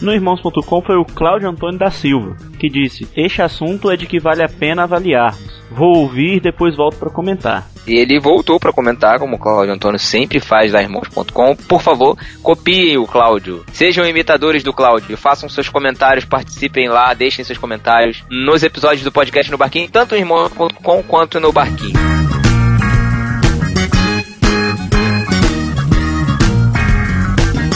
No irmãos.com foi o Cláudio Antônio da Silva, que disse: Este assunto é de que vale a pena avaliarmos. Vou ouvir, depois volto para comentar. E ele voltou para comentar, como o Cláudio Antônio sempre faz em irmãos.com. Por favor, copiem o Cláudio. Sejam imitadores do Cláudio. Façam seus comentários, participem lá, deixem seus comentários nos episódios do podcast no Barquinho, tanto em irmãos.com quanto no Barquinho.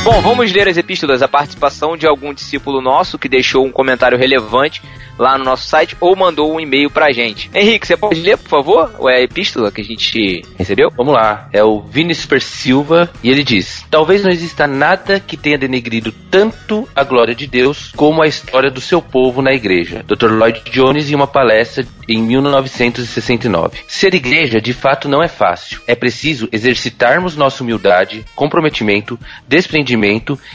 Bom, vamos ler as epístolas, a participação de algum discípulo nosso que deixou um comentário relevante lá no nosso site ou mandou um e-mail pra gente. Henrique, você pode ler, por favor, ou é a epístola que a gente recebeu? Vamos lá, é o Vinícius Silva e ele diz: Talvez não exista nada que tenha denegrido tanto a glória de Deus como a história do seu povo na igreja. Dr. Lloyd Jones em uma palestra em 1969. Ser igreja de fato não é fácil. É preciso exercitarmos nossa humildade, comprometimento, desprendimento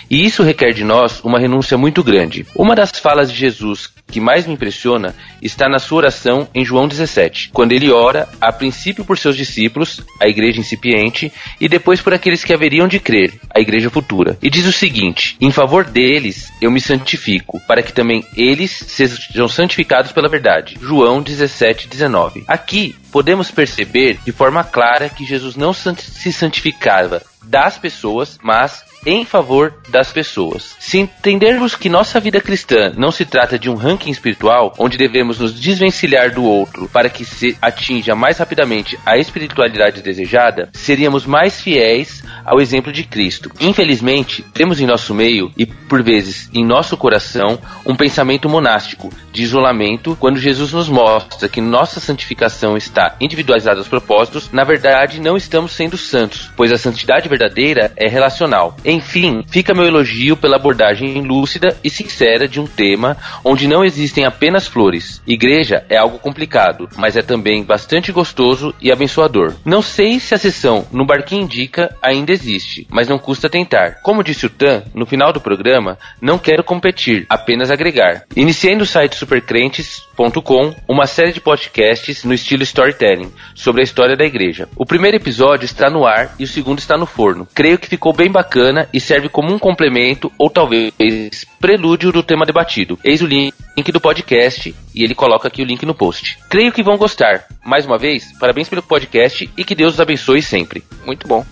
e isso requer de nós uma renúncia muito grande. Uma das falas de Jesus que mais me impressiona está na sua oração em João 17, quando ele ora, a princípio por seus discípulos, a igreja incipiente, e depois por aqueles que haveriam de crer, a igreja futura. E diz o seguinte: Em favor deles eu me santifico, para que também eles sejam santificados pela verdade. João 17, 19. Aqui podemos perceber de forma clara que Jesus não se santificava das pessoas, mas em favor das pessoas. Se entendermos que nossa vida cristã não se trata de um ranking espiritual, onde devemos nos desvencilhar do outro para que se atinja mais rapidamente a espiritualidade desejada, seríamos mais fiéis ao exemplo de Cristo. Infelizmente, temos em nosso meio e por vezes em nosso coração um pensamento monástico de isolamento, quando Jesus nos mostra que nossa santificação está individualizada aos propósitos, na verdade não estamos sendo santos, pois a santidade verdadeira é relacional. Enfim, fica meu elogio pela abordagem lúcida e sincera de um tema onde não existem apenas flores. Igreja é algo complicado, mas é também bastante gostoso e abençoador. Não sei se a sessão no Barquinho Indica ainda existe, mas não custa tentar. Como disse o Tan, no final do programa, não quero competir, apenas agregar. Iniciei no site supercrentes.com uma série de podcasts no estilo storytelling sobre a história da igreja. O primeiro episódio está no ar e o segundo está no forno. Creio que ficou bem bacana e serve como um complemento ou talvez prelúdio do tema debatido. Eis o link do podcast e ele coloca aqui o link no post. Creio que vão gostar. Mais uma vez, parabéns pelo podcast e que Deus os abençoe sempre. Muito bom.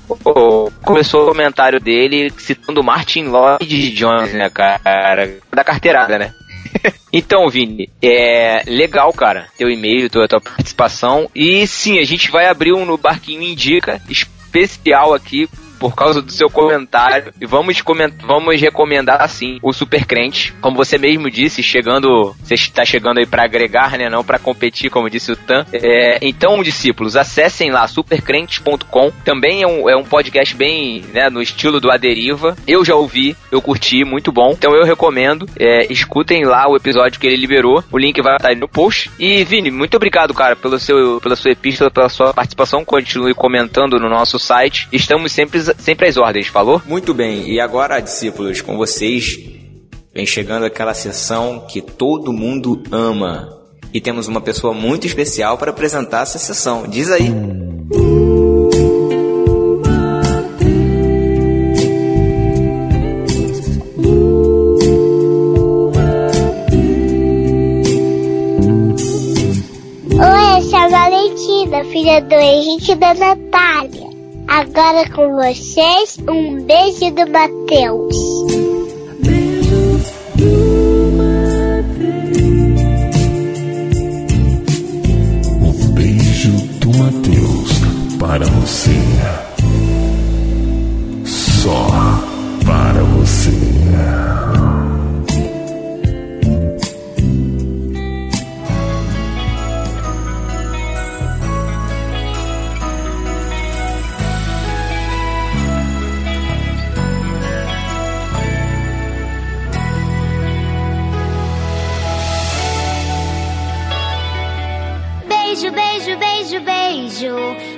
Começou o comentário dele citando Martin Lloyd Jones, né, cara? Da carteirada, né? então, Vini, é legal, cara, teu e-mail, tua, tua participação. E sim, a gente vai abrir um no Barquinho Indica especial aqui por causa do seu comentário. E vamos, vamos recomendar, assim, o Super Crente. Como você mesmo disse, chegando. Você está chegando aí para agregar, né? Não para competir, como disse o Tan. É, então, discípulos, acessem lá supercrentes.com. Também é um, é um podcast bem né, no estilo do Aderiva. Eu já ouvi, eu curti, muito bom. Então eu recomendo. É, escutem lá o episódio que ele liberou. O link vai estar aí no post. E, Vini, muito obrigado, cara, pelo seu, pela sua epístola, pela sua participação. Continue comentando no nosso site. Estamos sempre sempre às ordens, falou? Muito bem, e agora, discípulos, com vocês, vem chegando aquela sessão que todo mundo ama. E temos uma pessoa muito especial para apresentar essa sessão. Diz aí. Oi, eu sou a Valentina, filha do Henrique e da Natália. Agora com vocês, um beijo do Matheus. Um beijo do Matheus para você. Só para você.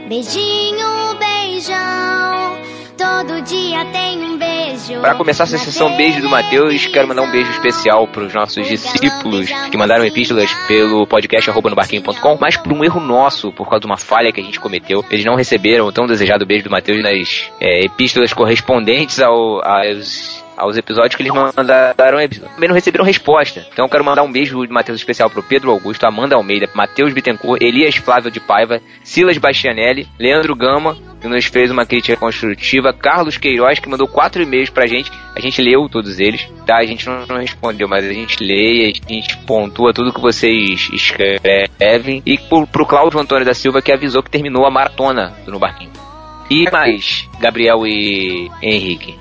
Beijinho, beijão. Todo dia tem um beijo. Para começar essa sessão Beijo do Matheus, quero mandar um beijo especial para os nossos discípulos que mandaram epístolas pelo podcast arroba no barquinho.com, mas por um erro nosso, por causa de uma falha que a gente cometeu, eles não receberam o tão desejado beijo do Matheus nas é, epístolas correspondentes ao, aos aos episódios que eles mandaram. Também não receberam resposta. Então eu quero mandar um beijo de Matheus especial pro Pedro Augusto, Amanda Almeida, Matheus Bittencourt, Elias Flávio de Paiva, Silas Bastianelli, Leandro Gama, que nos fez uma crítica construtiva, Carlos Queiroz, que mandou quatro e-mails pra gente. A gente leu todos eles, tá? A gente não, não respondeu, mas a gente lê, a gente pontua tudo que vocês escrevem. E pro, pro Cláudio Antônio da Silva, que avisou que terminou a maratona do No Barquinho. E mais, Gabriel e Henrique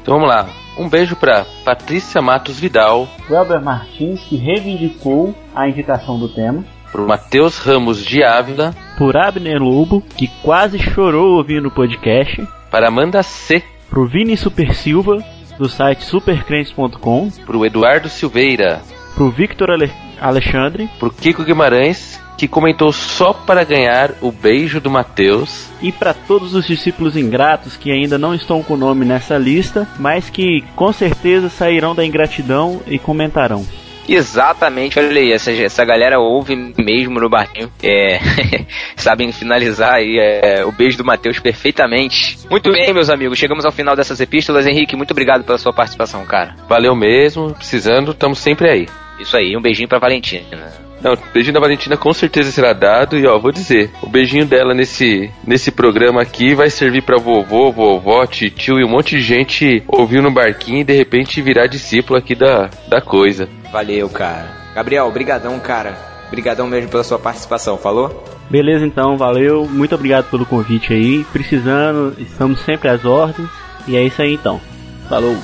Então vamos lá. Um beijo pra Patrícia Matos Vidal, Welber Martins, que reivindicou a indicação do tema. pro Matheus Ramos de Ávila, Por Abner Lobo, que quase chorou ouvindo o podcast. para Amanda C, Pro Vini Super Silva, do site supercrentes.com. pro Eduardo Silveira, Pro Victor Ale- Alexandre. pro Kiko Guimarães, que comentou só para ganhar o beijo do Matheus. E para todos os discípulos ingratos que ainda não estão com o nome nessa lista, mas que com certeza sairão da ingratidão e comentarão. Exatamente, olha aí, essa, essa galera ouve mesmo no barquinho. É, sabem finalizar aí é, o beijo do Matheus perfeitamente. Muito bem, meus amigos, chegamos ao final dessas epístolas. Henrique, muito obrigado pela sua participação, cara. Valeu mesmo, precisando, estamos sempre aí. Isso aí, um beijinho pra Valentina. Não, o beijinho da Valentina com certeza será dado e ó, vou dizer, o beijinho dela nesse, nesse programa aqui vai servir pra vovô, vovó, tio e um monte de gente ouvir no barquinho e de repente virar discípulo aqui da, da coisa. Valeu, cara. Gabriel, brigadão, cara. Brigadão mesmo pela sua participação, falou? Beleza, então, valeu. Muito obrigado pelo convite aí. Precisando, estamos sempre às ordens. E é isso aí então. Falou.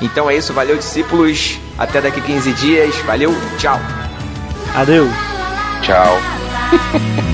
Então é isso, valeu, discípulos. Até daqui 15 dias. Valeu, tchau. Adeus. Tchau.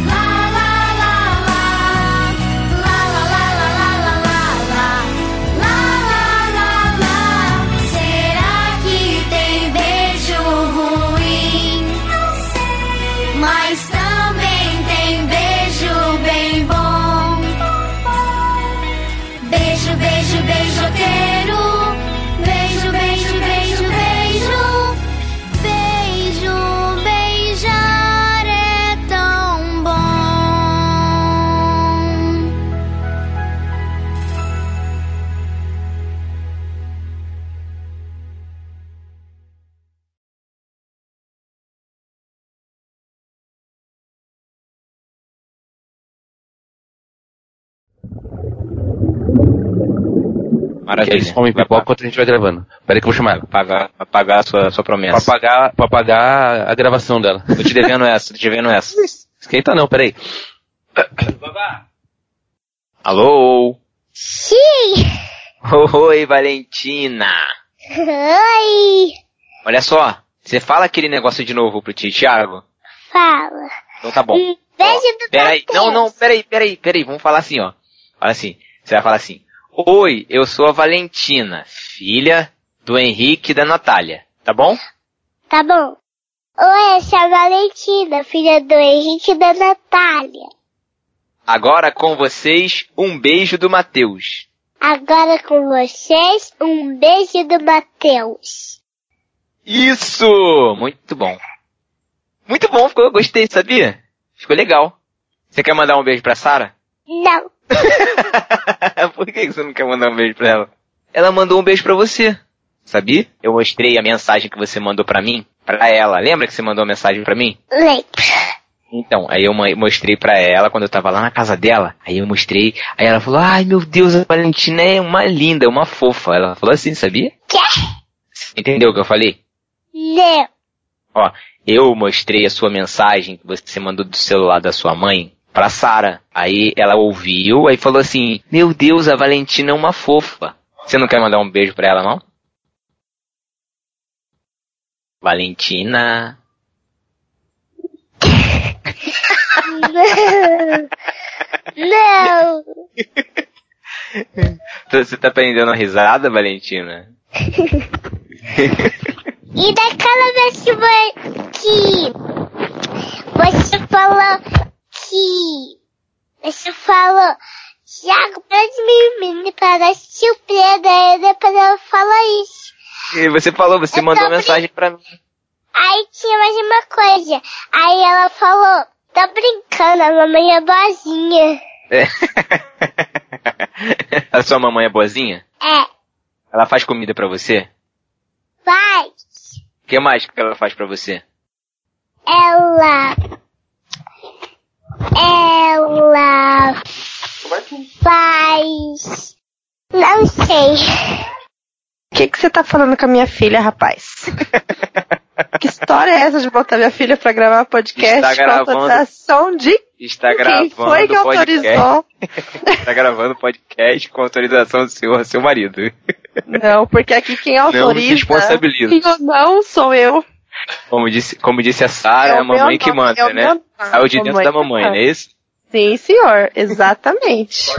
Maravilha. Eles comem pipoca enquanto a gente vai gravando. Peraí que eu vou chamar ela. Pagar, pra pagar a sua, sua Pra promessa. pagar, pra pagar a gravação dela. Tô te devendo essa, tô te devendo essa. Esquenta não, peraí. Alô? Sim! Oi, Valentina. Oi! Olha só, você fala aquele negócio de novo pro tio Thiago? Fala. Então tá bom. Um beijo do Peraí, não, não, peraí, peraí, peraí, vamos falar assim, ó. Fala assim, você vai falar assim, Oi, eu sou a Valentina, filha do Henrique e da Natália, tá bom? Tá bom. Oi, essa é a Valentina, filha do Henrique e da Natália. Agora com vocês, um beijo do Matheus. Agora com vocês, um beijo do Matheus. Isso! Muito bom. Muito bom, ficou, gostei, sabia? Ficou legal. Você quer mandar um beijo pra Sara? Não. Por que você não quer mandar um beijo pra ela? Ela mandou um beijo pra você. Sabia? Eu mostrei a mensagem que você mandou pra mim, pra ela. Lembra que você mandou uma mensagem pra mim? Lembro. Então, aí eu mostrei pra ela quando eu tava lá na casa dela. Aí eu mostrei, aí ela falou: "Ai, meu Deus, a Valentina é uma linda, uma fofa". Ela falou assim, sabia? Quê? Entendeu o que eu falei? Não. Ó, eu mostrei a sua mensagem que você mandou do celular da sua mãe pra Sara. Aí ela ouviu, aí falou assim: "Meu Deus, a Valentina é uma fofa". Você não quer mandar um beijo pra ela, não? Valentina. Não. Você tá prendendo a risada, Valentina? E daquela vez que, vo- que você falou que você falou Thiago, pede mim para surpresa, aí depois ela falou isso. E você falou, você Eu mandou mensagem pra mim. Aí tinha mais uma coisa. Aí ela falou, tá brincando, a mamãe é boazinha. É. a sua mamãe é boazinha? É, Ela faz comida pra você? vai. O que mais que ela faz pra você? Ela. Ela. Faz. Não sei. O que que você tá falando com a minha filha, rapaz? que história é essa de botar minha filha pra gravar podcast Está com gravando. autorização de Está quem gravando foi que autorizou? Está gravando podcast com autorização do seu, seu marido. Não, porque aqui quem autoriza. responsabilizo. sim ou não sou eu. Como disse, como disse a Sara, É é a mamãe que nome, manda, é o né? meu nome, Saiu de dentro mamãe da que mamãe, manda. não é isso? Sim, senhor, exatamente.